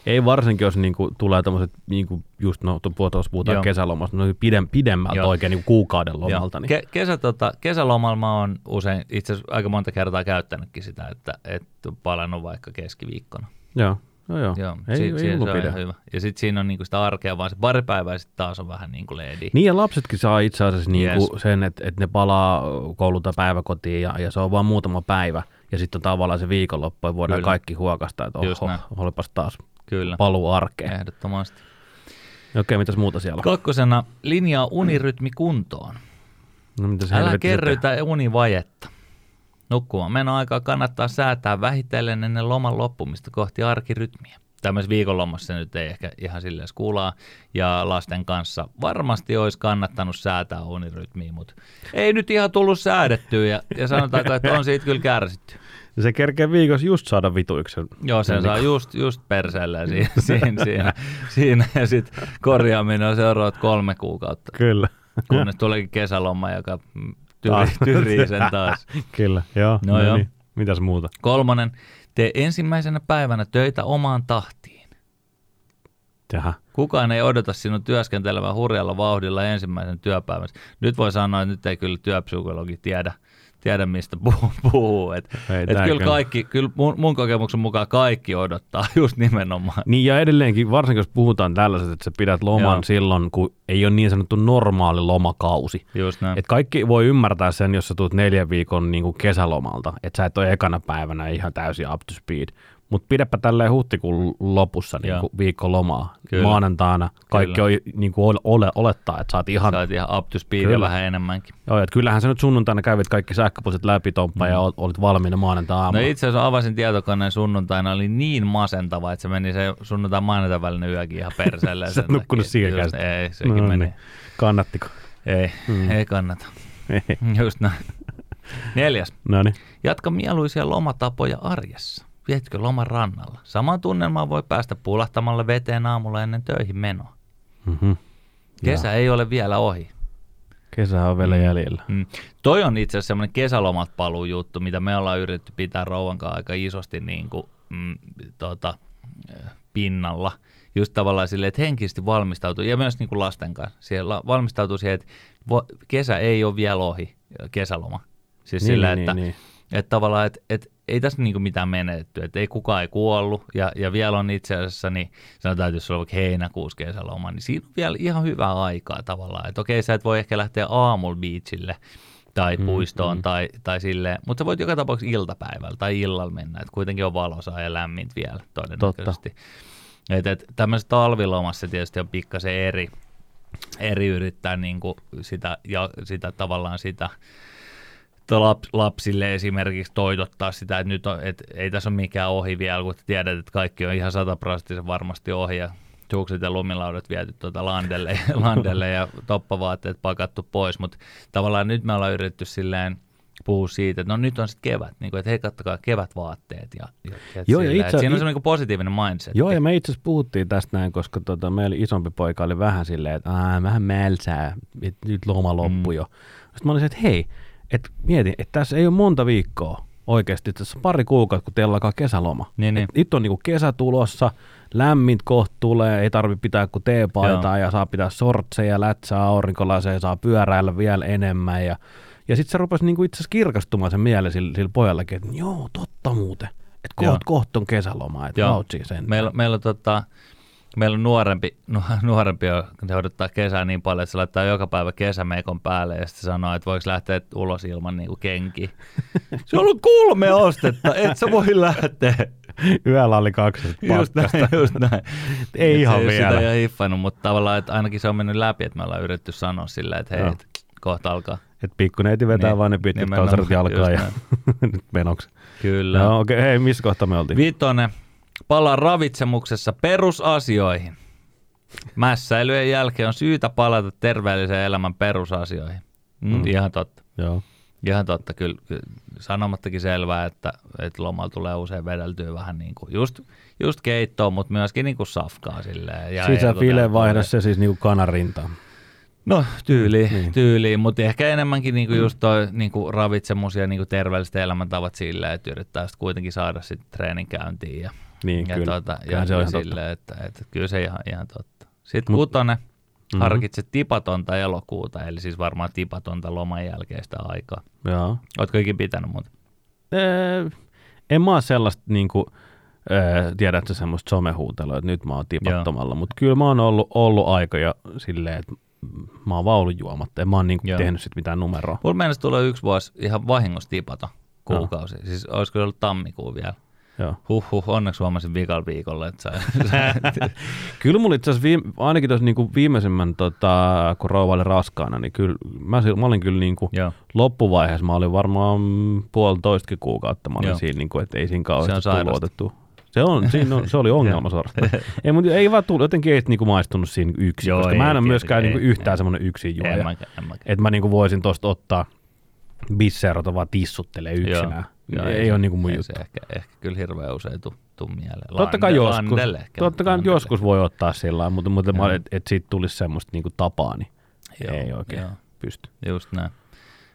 Ei varsinkin, jos niinku tulee tämmöiset, niinku just no, puhutaan Joo. kesälomasta, no pidem, pidemmältä Joo. oikein niinku kuukauden lomalta. Niin. Ke- kesä, tota, kesälomalla mä oon usein itse asiassa aika monta kertaa käyttänytkin sitä, että et palannut vaikka keskiviikkona. Joo, joo, joo. Joo, ei, si- ei si- se on pidä. hyvä. Ja sitten siinä on niinku sitä arkea, vaan se pari päivää sitten taas on vähän niin kuin leedi. Niin ja lapsetkin saa itse asiassa niinku Yes. sen, että, että ne palaa koululta päiväkotiin ja, ja se on vain muutama päivä. Ja sitten on tavallaan se viikonloppu ja voidaan Kyllä. kaikki huokasta, että oho, olipas taas Kyllä, paluu arkeen. ehdottomasti. Okei, mitäs muuta siellä on? Kakkosena linjaa unirytmi kuntoon. No, mitäs Älä kerrytä univajetta. Nukkumaan menoaikaa kannattaa säätää vähitellen ennen loman loppumista kohti arkirytmiä. Tämmöisessä viikonlomassa se nyt ei ehkä ihan silleen skuulaa ja lasten kanssa varmasti olisi kannattanut säätää unirytmiä, mutta ei nyt ihan tullut säädettyä ja, ja sanotaanko, että on siitä kyllä kärsitty. Se kerkee viikossa just saada vituiksen. Joo, sen saa just, just perseelle siinä, (laughs) siinä, siinä, siinä ja sitten korjaaminen on seuraavat kolme kuukautta, Kyllä. kunnes tuleekin kesäloma, joka tyri, tyrii sen taas. (laughs) Kyllä, joo. No joo. Niin. Mitäs muuta? Kolmonen, tee ensimmäisenä päivänä töitä omaan tahtiin. Jaha. Kukaan ei odota sinun työskentelevän hurjalla vauhdilla ensimmäisen työpäivän. Nyt voi sanoa, että nyt ei kyllä työpsykologi tiedä, tiedä mistä puhuu. puhuu. Et, Ei et kyllä. kaikki, kyllä mun, mun kokemuksen mukaan kaikki odottaa (laughs) just nimenomaan. Niin ja edelleenkin, varsinkin jos puhutaan tällaiset, että sä pidät loman Joo. silloin, kun ei ole niin sanottu normaali lomakausi. Just näin. Et kaikki voi ymmärtää sen, jos sä tulet neljän viikon niin kuin kesälomalta, että sä et ole ekana päivänä ihan täysin up to speed. Mutta pidäpä tälleen huhtikuun lopussa niin kuin viikko lomaa. Kyllä. Maanantaina kaikki on, niin kuin ole, ole, olettaa, että oot ihan... Oot ihan up to speed Kyllä. vähän enemmänkin. Joo, että kyllähän sä nyt sunnuntaina kävit kaikki sähköpostit läpi Tomppa ja ol- olit valmiina maanantai No aamulla. itse asiassa avasin tietokoneen sunnuntaina, oli niin masentava, että se meni se sunnuntai maanantai välinen yökin ihan perseelle. (laughs) Sä et nukkunut siihenkään. Ei, sekin No meni. niin. Kannattiko? Ei, mm. ei kannata. Ei. Just näin. (laughs) Neljäs. No niin. Jatka mieluisia lomatapoja arjessa. Vietkö loman rannalla? Samaan tunnelmaan voi päästä pulahtamalla veteen aamulla ennen töihin menoa. Mm-hmm. Kesä ei ole vielä ohi. Kesä on vielä jäljellä. Mm. Toi on itse asiassa semmoinen kesälomat paluu juttu, mitä me ollaan yritetty pitää rouvan kanssa aika isosti niin kuin, mm, tota, äh, pinnalla. Just tavallaan silleen, että henkisesti valmistautuu, ja myös niin kuin lasten kanssa, siellä valmistautuu siihen, että kesä ei ole vielä ohi, kesäloma. Siis niin, sillä, niin, että, niin. Että tavallaan, että, että ei tässä niinku mitään menetetty, että ei kukaan ei kuollut, ja, ja vielä on itse asiassa, niin sanotaan, että jos sulla on vaikka heinäkuussa kesäloma, niin siinä on vielä ihan hyvää aikaa tavallaan, että okei, sä et voi ehkä lähteä aamulla beachille, tai puistoon, mm, tai, tai silleen, mutta sä voit joka tapauksessa iltapäivällä tai illalla mennä, että kuitenkin on valosaa ja lämmintä vielä todennäköisesti. Että et, tämmöisessä talvilomassa tietysti on pikkasen eri, eri yrittää niin kuin sitä, ja sitä tavallaan sitä lapsille esimerkiksi toitottaa sitä, että nyt on, et ei tässä ole mikään ohi vielä, kun tiedät, että kaikki on ihan sataprosenttisen varmasti ohi ja sukset ja lumilaudat viety tuota landelle, (laughs) landelle ja toppavaatteet pakattu pois, mutta tavallaan nyt me ollaan yritetty silleen puhua siitä, että no nyt on sitten kevät, niin kuin, että hei kattokaa kevätvaatteet ja, ja, Joo, ja itse- siinä on semmoinen positiivinen mindset. Joo, ja me itse asiassa puhuttiin tästä näin, koska tota, meillä isompi poika oli vähän silleen, että vähän mälsää, nyt loma loppu Mm. jo. Sitten mä olin se, että hei, et mietin, että tässä ei ole monta viikkoa oikeasti, tässä on pari kuukautta, kun teillä alkaa kesäloma. Niin, niin. Nyt on niinku kesä tulossa, lämmin kohta tulee, ei tarvi pitää kuin teepaitaa ja saa pitää sortseja, lätsää, aurinkolaseja, saa pyöräillä vielä enemmän ja ja sitten se rupesi niinku itse asiassa kirkastumaan sen mielen sillä, sillä pojallakin, että joo, totta muuten. Että Joo. kohta koht on kesäloma, että sen. Meillä, meillä tota, Meillä on nuorempi, nu, nuorempi kun se odottaa kesää niin paljon, että se laittaa joka päivä kesämeikon päälle ja sitten sanoo, että voiko lähteä ulos ilman niinku kenki. (laughs) Se on ollut kolme astetta, et sä voi lähteä. Yöllä oli kaksi Just näin, just näin. (laughs) Ei Et ihan se vielä. Sitä ei ole hiffannut, mutta tavallaan, että ainakin se on mennyt läpi, että me ollaan yritetty sanoa silleen, että hei, Joo. et kohta alkaa. Et pikkuneiti vetää Niin, vaan ne pitkät nimenomaan, kalsarit jalkaan ja (laughs) nyt menoksi. Kyllä. No okei, okay. hei, missä kohtaa me oltiin? Vitonen, palaa ravitsemuksessa perusasioihin. Mässäilyjen jälkeen on syytä palata terveellisen elämän perusasioihin. Mm, Mm. Ihan totta. Joo. Ihan totta, kyllä, kyllä sanomattakin selvää, että, että lomalla tulee usein vedeltyä vähän niin kuin just, just keittoa, mutta myöskin niin kuin safkaa silleen. Ja Sisäfile vaihda se siis niinku kanarintaan. No tyyliin, Niin. niin. tyyliin mutta ehkä enemmänkin niinku just toi niinku ravitsemus ja niinku terveelliset elämäntavat silleen, että yrittää sit kuitenkin saada sitten treenin käyntiin ja, Niin, ja, kyllä. Kyllähän ja, se on ihan silleen, että, että kyllä se ihan, ihan totta. Sitten Mut- kutonen, Mhm. mm-hmm. harkitse tipatonta elokuuta, eli siis varmaan tipatonta loman jälkeistä aikaa. Joo. Ootko ikin pitänyt muuta? Öö, en mä oo sellaista niinku, öö, tiedätkö semmoista somehuutelua, että nyt mä oon tipattomalla, mutta kyllä mä oon ollut, ollut aikoja silleen, että mä oon vaan ollut juomatta. En mä oon niinku Joo. tehnyt sit mitään numeroa. Mulla mennessä tulee yksi vuosi ihan vahingossa tipaton kuukausi. Siis olisiko se ollut tammikuu vielä? Joo. Huh, onneksi huomasin viikalla viikolla, että sä, (laughs) Kyllä mulla itse asiassa viime, ainakin tuossa niinku viimeisimmän, tota, kun rouva oli raskaana, niin kyllä mä, mä olin kyllä niinku Joo. loppuvaiheessa, mä olin varmaan puolitoistakin kuukautta, mä olin Joo. siinä, niinku, että ei siinä Se kauheasti tullut otettua. Se, on, siinä on, se oli ongelma suorastaan. ei, mutta ei vaan tullut, jotenkin ei niinku maistunut siinä yksin, Joo, koska ei mä en ole myöskään ei, niinku yhtään semmoinen yksin juoja. Että mä niinku voisin tosta ottaa bisseerota vaan tissuttelee yksinään. Joo, ei, ei ole niinku mun ei juttu. Se ehkä, ehkä kyllä hirveän usein tuu, tuu mieleen. Totta kai joskus, ehkä, totta kai joskus voi ottaa sillä mutta, mutta että et siitä tulisi semmoista niinku tapaa, niin Joo, ei oikein joo. pysty. Just näin.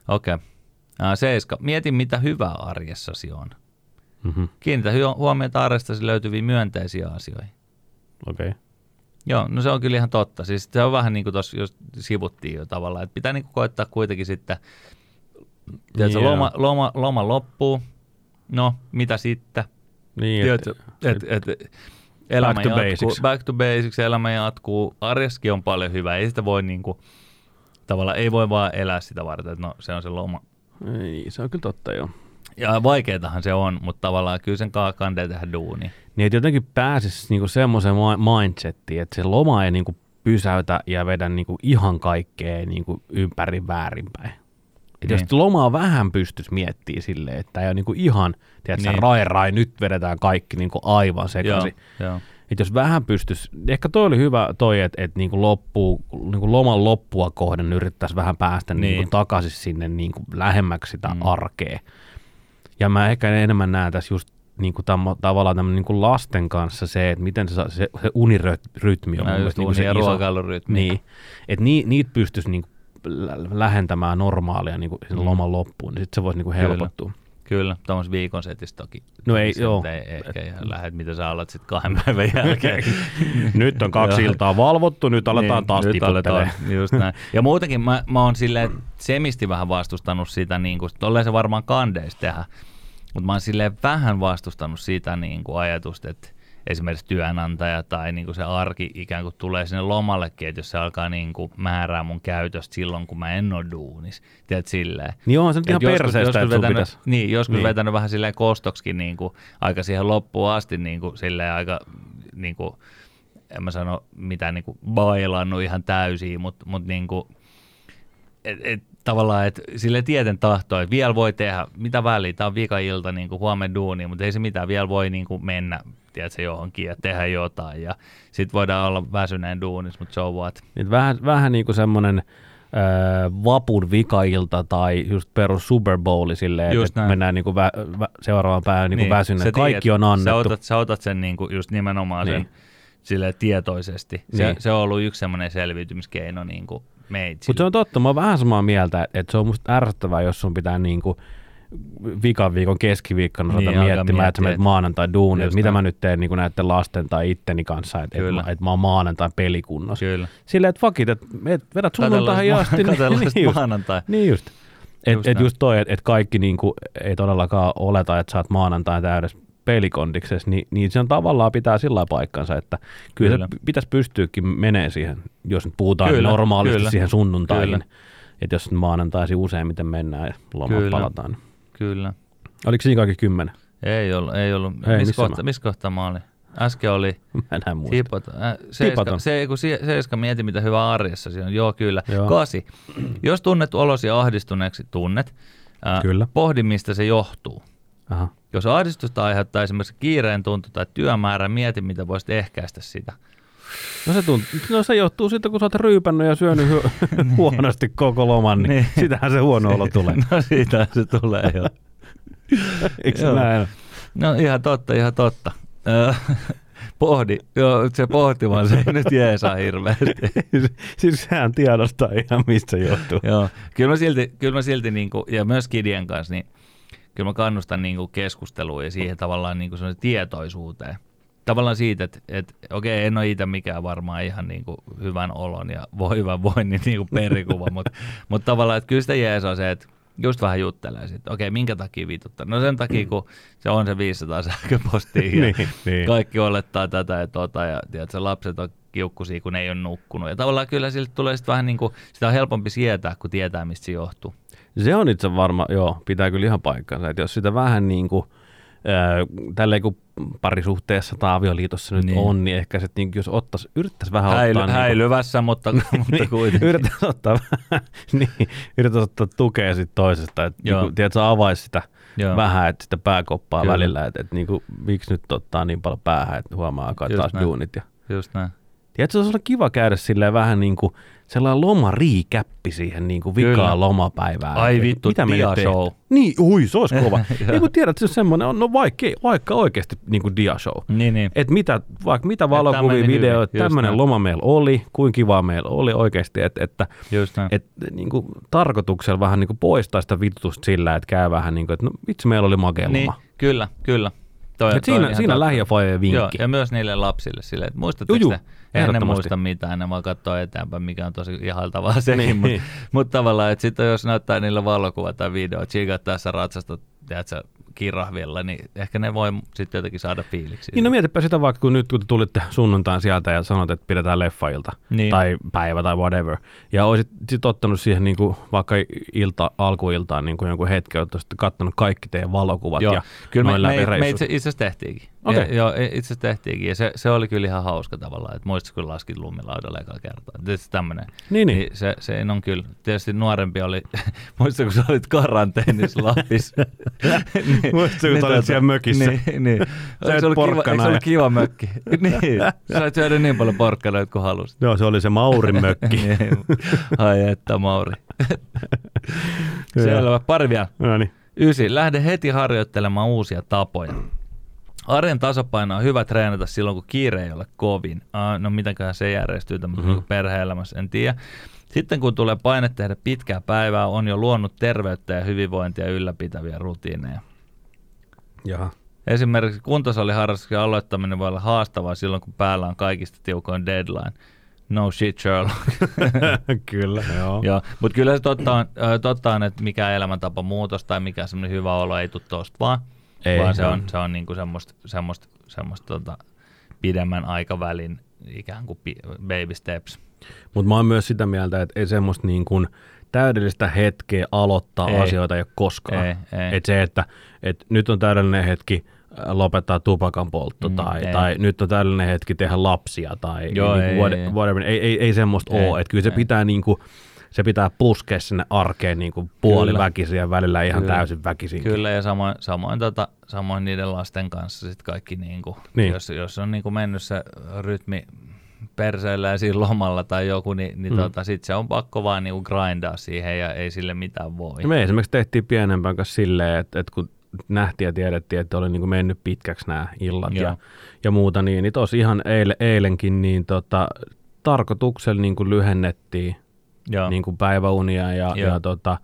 Okei. Okay. Seiska. Mieti, mitä hyvää arjessasi on. Mm-hmm. Kiinnitä huomiota arjestasi löytyviin myönteisiä asioihin. Okei. Okay. Joo, no se on kyllä ihan totta. Siis se on vähän niin kuin tuossa just sivuttiin jo tavallaan, että pitää niin kuin koittaa kuitenkin sitten, tiedätkö, Joo. loma, loma, loma loppuu, no mitä sitten? Niin, Tiedätkö, et, et, et, elämä Back to jatkuu, basics. Back to basics, elämä jatkuu, arjeskin on paljon hyvää, ei sitä voi niin kuin, tavallaan ei voi vaan elää sitä varten, että no se on se loma. ei, se on kyllä totta joo. Ja vaikeatahan se on, mutta tavallaan kyllä sen kandee tehdä duuni. Niin, että jotenkin pääsisi niinku semmoiseen mi- mindsettiin, että se loma ei niinku pysäytä ja vedä niinku ihan kaikkea niinku ympäri väärinpäin. Et jos Niin. lomaa vähän pystyisi miettimään silleen, että ei ole niinku ihan, tiedätkö, Niin. rai rai, nyt vedetään kaikki niinku aivan sekaisin. Että jos vähän pystyisi, ehkä toi oli hyvä toi, että, että niinku loppuu, niinku loman loppua kohden yrittäisi vähän päästä niin. Niin. niinku takaisin sinne niinku lähemmäksi sitä mm. Arkea. Ja mä ehkä enemmän näen tässä just niinku tam- tavallaan tämmönen niinku lasten kanssa se, että miten se, se, se unirytmi on mun just niinku uni- se ja iso. ruokailurytmi. Niin, että ni, niitä pystyisi niinku lähentämään normaalia niinku sen Mm. loman loppuun, niin sitten se voisi niinku Kyllä. helpottua. Kyllä, tuommoisen viikon setissä toki. No ei, Sen joo. Ei, ehkä ihan lähdet, mitä sä alat sitten kahden päivän jälkeen. (laughs) nyt on kaksi iltaa valvottu, nyt aletaan taas nyt aletaan, just näin. Ja muutenkin mä, mä oon silleen semisti vähän vastustanut sitä, niin kuin, tolleen se varmaan kandeis tehdä, mutta mä oon silleen vähän vastustanut sitä niin kuin ajatusta, että esimerkiksi työnantaja tai niin kuin se arki ikään kuin tulee sinne lomallekin, että jos se alkaa niin kuin määrää mun käytöstä silloin, kun mä en ole duunis, tiedät silleen. Niin on se nyt ihan perseestä, sun vetänyt, pitäisi. Niin, joskus Niin. niin. vetänyt vähän silleen kostoksikin niin kuin, aika siihen loppuun asti niin kuin, silleen aika, niin kuin, en mä sano mitään niin kuin bailannut ihan täysin, mutta mut, niin kuin, et, et, tavallaan, että sille tieten tahtoa, että vielä voi tehdä, mitä väliä, tämä on vika ilta, niin kuin huomenna duuni, mutta ei se mitään, vielä voi niin kuin mennä, tiedätkö, johonkin ja tehdä jotain ja sitten voidaan olla väsyneen duunissa, mutta so what. Niin vähän, vähän niin kuin semmoinen öö, vapun vikailta tai just perus Super Bowli silleen, Just että näin. mennään niin kuin vä, vä, seuraavaan päivään niin kuin väsyneen. Kaikki tiedät, on annettu. Sä otat, sä otat sen niinku just nimenomaan Niin. sen silleen tietoisesti. Se, Niin. se on ollut yksi semmoinen selviytymiskeino niinku meitä. Mutta se on totta, mä oon vähän samaa mieltä, että se on musta ärsyttävää, jos sun pitää niin kuin vikan viikon keskiviikkona Niin, niin, miettimään, että miettiä, menet että- maanantai duuni, että mitä mä nyt teen niin näiden lasten tai itteni kanssa, että, että, mä, että mä oon maanantai pelikunnossa. Kyllä. Silleen, että fuck it, että et vedät sunnuntaihin asti. (laughs) katellaan niin just. maanantai. Niin just. Et, Just et just toi, että et kaikki niinku ei todellakaan oleta, että sä oot maanantai täydessä pelikondiksessa, niin, niin se on tavallaan pitää sillä paikkansa, että kyllä, Kyllä. se pitäisi pystyäkin menee siihen, jos nyt puhutaan Kyllä, normaalisti kyllä. siihen sunnuntaihin. Että jos nyt maanantaisin useimmiten mennään ja lomat palataan. Kyllä. Oliko siinä kaikki kymmenen? Ei ollut. Ei ollut. Ei, missä, kohta, missä kohtaa mä olin? Äsken oli (laughs) Mä enää muista. Tipot, äh, seiska, se, kun seiska mieti, mitä hyvä arjessa siinä on. Joo, kyllä. Joo. Kasi. Jos tunnet olosi ahdistuneeksi, tunnet. Äh, Kyllä. Pohdi, mistä se johtuu. Aha. Jos ahdistusta aiheuttaa esimerkiksi kiireen tuntu tai työmäärä, mieti, mitä voisit ehkäistä sitä. No se, tunt, no se johtuu siitä, kun sä oot ryypännyt ja syönyt hu- (laughs) (laughs) huonosti koko loman, niin, Niin. niin. sitähän se huono olo tulee. (laughs) No siitä se tulee jo. Eikö Joo. näin? No ihan totta, ihan totta. Pohdi, joo, se pohtimaan se ei nyt jeesaa hirveästi. siis sehän tiedostaa ihan, mistä se johtuu. Joo, kyllä mä silti, kyllä mä silti niinku, ja myös Kidien kanssa, niin kyllä mä kannustan niinku keskusteluun ja siihen tavallaan niinku semmoiseen tietoisuuteen. Tavallaan siitä, että et, okei, en ole itse mikään varmaan ihan niinku hyvän olon ja (laughs) voi hyvän voinnin niinku perikuva, (laughs) mutta mut tavallaan, että kyllä sitä jeesaa se, että just vähän juttelee siitä, okei, minkä takia vituttaa? No sen takia, kun se on se 500 sähköpostia ja (laughs) Niin, niin. kaikki olettaa tätä ja tota, ja tiedätkö, lapset on kiukkusia, kun ne ei ole nukkunut. Ja tavallaan kyllä siltä tulee sitten vähän niin kuin, sitä on helpompi sietää, kun tietää, mistä se johtuu. Se on itse varma, joo, pitää kyllä ihan paikkansa. Että jos sitä vähän niin kuin, tälleen kun parisuhteessa tai avioliitossa nyt Niin. niin. on, niin ehkä se, niin jos ottaisi, yrittäisi vähän Häily, ottaa... häilyvässä, mutta, (laughs) mutta (laughs) Niin, kuitenkin. yrittäisi ottaa, niin, yrittäisi ottaa tukea sit toisesta, että niin tiedät, sä avaisi sitä Joo. Vähän, että sitä pääkoppaa Kyllä. Välillä, että, että niin kuin, miksi nyt ottaa niin paljon päähän, että huomaa alkaa Just taas näin. duunit. Ja, Just näin. tiedätkö, se olisi kiva käydä silleen vähän niin kuin sellainen lomariikäppi siihen niin kuin Kyllä. vikaan lomapäivään. Ai Et vittu, mitä dia-show. tehdään? Niin, ui, se olisi (laughs) kova. Niin kuin tiedät, se on semmoinen, on, no vaikka, vaikka oikeasti niin kuin dia-show. Niin, niin. Että mitä, vaikka mitä valokuvia, videoita, tämmöinen loma meillä oli, kuinka kiva meillä oli oikeasti, että, että Just näin. et, niin kuin, tarkoituksella vähän niin kuin poistaa sitä vitutusta sillä, että käy vähän niin kuin, että no vitsi meillä oli makea niin, loma. kyllä, kyllä. Toi, Et toi siinä siinä lähiöfajojen Joo, vinkki. ja myös niille lapsille silleen, että muistatteko Eihän ne muista mitään, ne vaan katsoo eteenpäin, mikä on tosi ihailtavaa sekin. Niin. Mutta mut tavallaan, että sitten jos näyttää niillä valokuva tai video, että tässä ratsasta, tiedätkö, kirahvilla, niin ehkä ne voi sitten jotenkin saada fiiliksi. Niin no mietipä sitä vaikka, kun nyt kun te tulitte sunnuntain sieltä ja sanot, että pidetään leffailta Niin. tai päivä tai whatever. Ja olisit sit ottanut siihen niin kuin, vaikka ilta, alkuiltaan niin kuin jonkun hetken, että olisit kattonut kaikki teidän valokuvat Joo, ja kyllä me, me, me itse, itse asiassa tehtiinkin. Okei. Ja, joo, itse asiassa tehtiinkin. Ja se, se, oli kyllä ihan hauska tavallaan, että muistatko kun laskit lumilaudalle ekaa kertaa. Tietysti tämmöinen. Niin, niin. se, se on kyllä. Tietysti nuorempi oli, (laughs) muistatko kun sä olit karanteenissa Lapissa. (laughs) niin, Muistatko, kun sä olit siellä mökissä? Niin, niin. Et se ollut kiva, se ja- kiva mökki? (laughs) niin. Sä syönyt niin paljon porkkanoita kuin halusit. Joo, se oli se Maurin mökki. Niin. Ai että, Mauri. Selvä. Pari vielä. no niin. Ysi. Lähde heti harjoittelemaan uusia tapoja. Arjen tasapaino on hyvä treenata silloin, kun kiire ei ole kovin. Uh, no mitenköhän se järjestyy tämmöisessä mm-hmm. perhe-elämässä, en tiedä. Sitten kun tulee paine tehdä pitkää päivää, on jo luonut terveyttä ja hyvinvointia ylläpitäviä rutiineja. Jaha. Esimerkiksi kuntosaliharrastuksen aloittaminen voi olla haastavaa silloin, kun päällä on kaikista tiukoin deadline. No shit, Sherlock. (laughs) Kyllä, joo. (laughs) Joo, mutta kyllä se totta on, totta on, että mikä elämäntapa muutos tai mikä semmoinen hyvä olo ei tule tuosta vaan, Ei, vaan se on, se on niinku semmoista, semmoista, semmoista tota, pidemmän aikavälin ikään kuin baby steps. Mutta mä oon myös sitä mieltä, että ei semmoista niin kuin täydellistä hetkeä aloittaa Ei. asioita ei ole koskaan. Ei, ei. Et se, että et nyt on täydellinen hetki äh, lopettaa tupakan poltto Mm, tai, ei. tai nyt on täydellinen hetki tehdä lapsia tai Joo, niin ei, kuin what, ei, ei. whatever. Ei, ei, ei semmoista Ei, ole. Että kyllä se ei. pitää niin kuin, se pitää puskea sinne arkeen niin kuin puoli Kyllä. väkisin ja välillä ihan Kyllä. täysin väkisin. Kyllä, ja samoin, samoin, tota, samoin niiden lasten kanssa sit kaikki, niinku, Niin. jos, jos on niinku mennyt se rytmi perseellä ja siinä lomalla tai joku, niin, niin mm. tota, sit se on pakko vaan niinku grindaa siihen ja ei sille mitään voi. Ja me esimerkiksi tehtiin pienempään kanssa silleen, että, että kun nähtiin ja tiedettiin, että oli niin kuin mennyt pitkäksi nämä illat Joo. ja, ja muuta, niin, niin tosi ihan eile, eilenkin niin tota, tarkoituksella niin kuin lyhennettiin Joo. niin kuin päiväunia ja, Joo. ja, tota,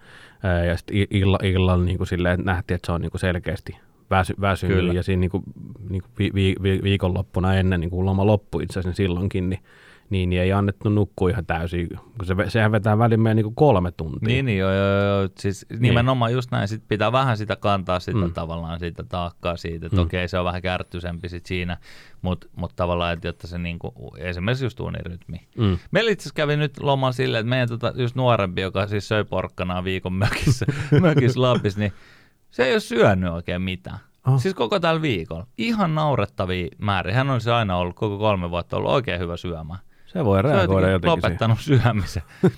ja sitten illa, illalla niin kuin silleen, että nähtiin, että se on niin kuin selkeästi väsy, väsynyt Kyllä. ja siinä niin kuin, niin kuin vi, vi, vi, viikonloppuna ennen niin kuin loma loppui itse asiassa niin silloinkin, niin, niin, niin ei annettu nukkua ihan täysin, kun se, sehän vetää väliin meidän niin kolme tuntia. Niin, niin joo, joo, joo. Siis nimenomaan just näin, sit pitää vähän sitä kantaa sitä mm. tavallaan siitä taakkaa siitä, että mm. okei se on vähän kärttyisempi sit siinä, mutta mut tavallaan, että jotta se niinku, esimerkiksi just unirytmi. Mm. Meillä itse asiassa kävi nyt loman silleen, että meidän tota, just nuorempi, joka siis söi porkkanaa viikon mökissä, (laughs) mökissä Lapissa, niin se ei ole syönyt oikein mitään. Oh. Siis koko tällä viikolla. Ihan naurettavia määriä. Hän on se aina ollut koko kolme vuotta ollut oikein hyvä syömään. Se voi Se on reagoida jotenkin jotenkin siihen. lopettanut syömisen. (laughs)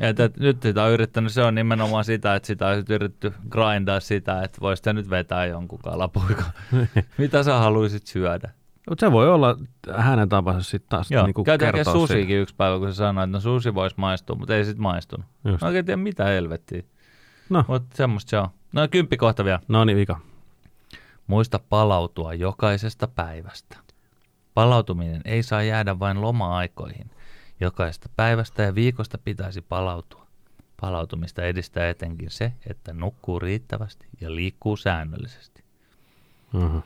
Et, et, nyt sitä on yrittänyt, se on nimenomaan sitä, että sitä on yritetty grindaa sitä, että voisi sitä nyt vetää jonkun kalapoika. (laughs) Mitä sä haluaisit syödä? Mutta se voi olla hänen tapansa sitten taas Joo, niinku kertoa siitä. susiikin yksi päivä, kun se sanoi, että no susi voisi maistua, mutta ei sit maistunut. Just. Mä oikein tiedä mitä helvettiä. No. Mutta semmoista se on. No kymppi kohta vielä. No niin, vika. Muista palautua jokaisesta päivästä. Palautuminen ei saa jäädä vain loma-aikoihin. Jokaisesta päivästä ja viikosta pitäisi palautua. Palautumista edistää etenkin se, että nukkuu riittävästi ja liikkuu säännöllisesti. Mhm.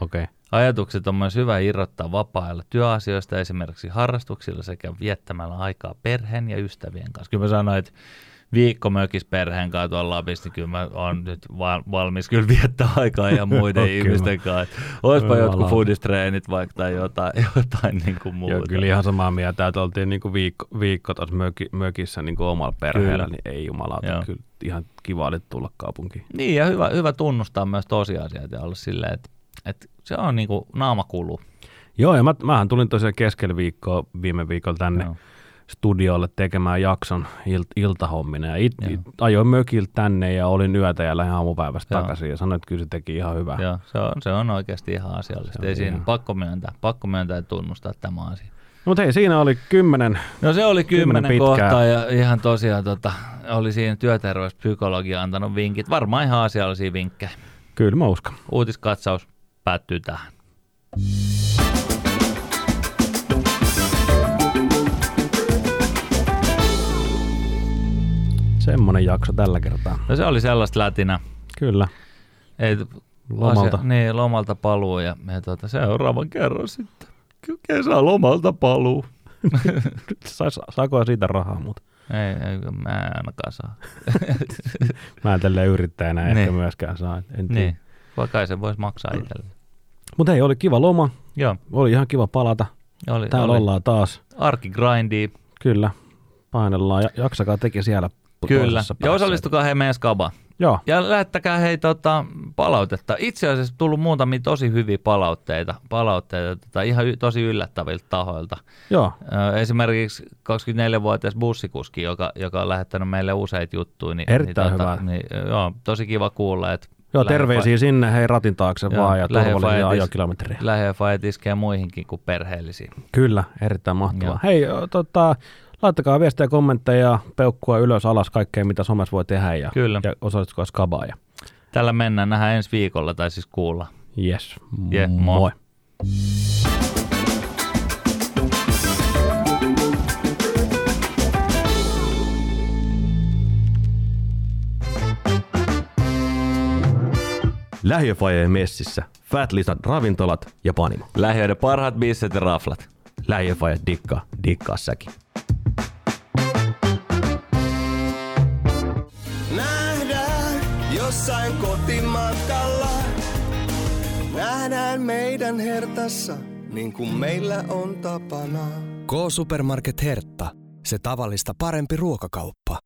Okei. Okay. Ajatukset on myös hyvä irrottaa vapaa-ajalla työasioista esimerkiksi harrastuksilla sekä viettämällä aikaa perheen ja ystävien kanssa. Kyllä mä sanoin, että viikko mökis perheen kanssa tuolla Lapissa, niin kyllä mä oon nyt val- valmis kyllä viettää aikaa ja (laughs) muiden Kyllä. ihmisten kanssa. Kyllä jotkut foodistreenit vaikka tai jotain, (laughs) jotain niin kuin muuta. Joo, kyllä ihan samaa mieltä, että oltiin niinku viikko, viikko tuossa möki, mökissä niinku omalla perheellä, Kyllä. niin ei jumalauta, Joo. kyllä ihan kiva oli tulla kaupunkiin. Niin ja hyvä, hyvä tunnustaa myös tosiasiat ja olla silleen, että, että se on niin kuin naamakulu. Joo, ja mä, mähän tulin tosiaan keskellä viikkoa viime viikolla tänne Joo. Studiolle tekemään jakson ilt, iltahommina. Ja it, it, ajoin mökiltä tänne ja olin yötä ja lähdin aamupäivästä Joo. takaisin ja sanoin, että kyllä se teki ihan hyvää. Joo, se on, se on oikeasti ihan asiallista. Ei siinä ihan- pakko myöntää, pakko myöntää ja tunnustaa tämä asia. Mutta hei, siinä oli kymmenen. No se oli Kymmenen kymmenen kohtaa ja ihan tosiaan tota, oli siinä työterveyspsykologia antanut vinkit. Varmaan ihan asiallisia vinkkejä. Kyllä mä uskon. Uutiskatsaus päättyy tähän. Semmonen jakso tällä kertaa. No se oli sellaista lätinä. Kyllä. Ei, Lomalta. Asia, niin, lomalta paluu ja, ja tota, seuraavan kerran sitten. Kesä lomalta paluu. (laughs) Sais, saako siitä rahaa, mutta Ei, ei, mä en ainakaan saa. (laughs) mä en tälleen yrittäjänä Niin. ehkä myöskään saa. En tiedä. niin, vaikka se voisi maksaa itselle. Mutta hei, oli kiva loma. Joo, Oli ihan kiva palata. oli, Täällä oli. ollaan taas. Arkigrindia, Kyllä. Painellaan. Ja- Jaksakaa teki siellä kyllä. Ja osallistukaa hei meidän skabaan. Joo. Ja lähettäkää hei tota, palautetta. Itse asiassa tullut muutamia tosi hyviä palautteita, palautteita tota, ihan y- tosi yllättäviltä tahoilta. Joo. Ö, Esimerkiksi 24-vuotias bussikuski, joka, joka on lähettänyt meille useita juttuja. Niin, Erittäin niin, hyvä. Niin, joo, tosi kiva kuulla, että Joo, lähe- terveisiä sinne, hei ratin taakse Joo, vaan ja lähe- turvallisia ajokilometrejä. Lähiöfajat iskee muihinkin kuin perheellisiin. Kyllä, erittäin mahtavaa. Joo. Hei, tota, laittakaa viestejä, kommentteja, peukkua ylös, alas, kaikkea mitä somessa voi tehdä ja, Kyllä. ja osallistukaa skabaa. Ja Tällä mennään, nähdään ensi viikolla, tai siis kuulla. yes, Je, moi. moi. Lähiöfajeen messissä. Fat Lisan ravintolat ja panimo. Lähiöiden parhaat bisset ja raflat. Lähiöfajat dikkaa, dikkaa säkin. Jossain kotimatkalla. Nähdään meidän hertassa, niin kuin meillä on tapana. K-Supermarket Hertta. Se tavallista parempi ruokakauppa.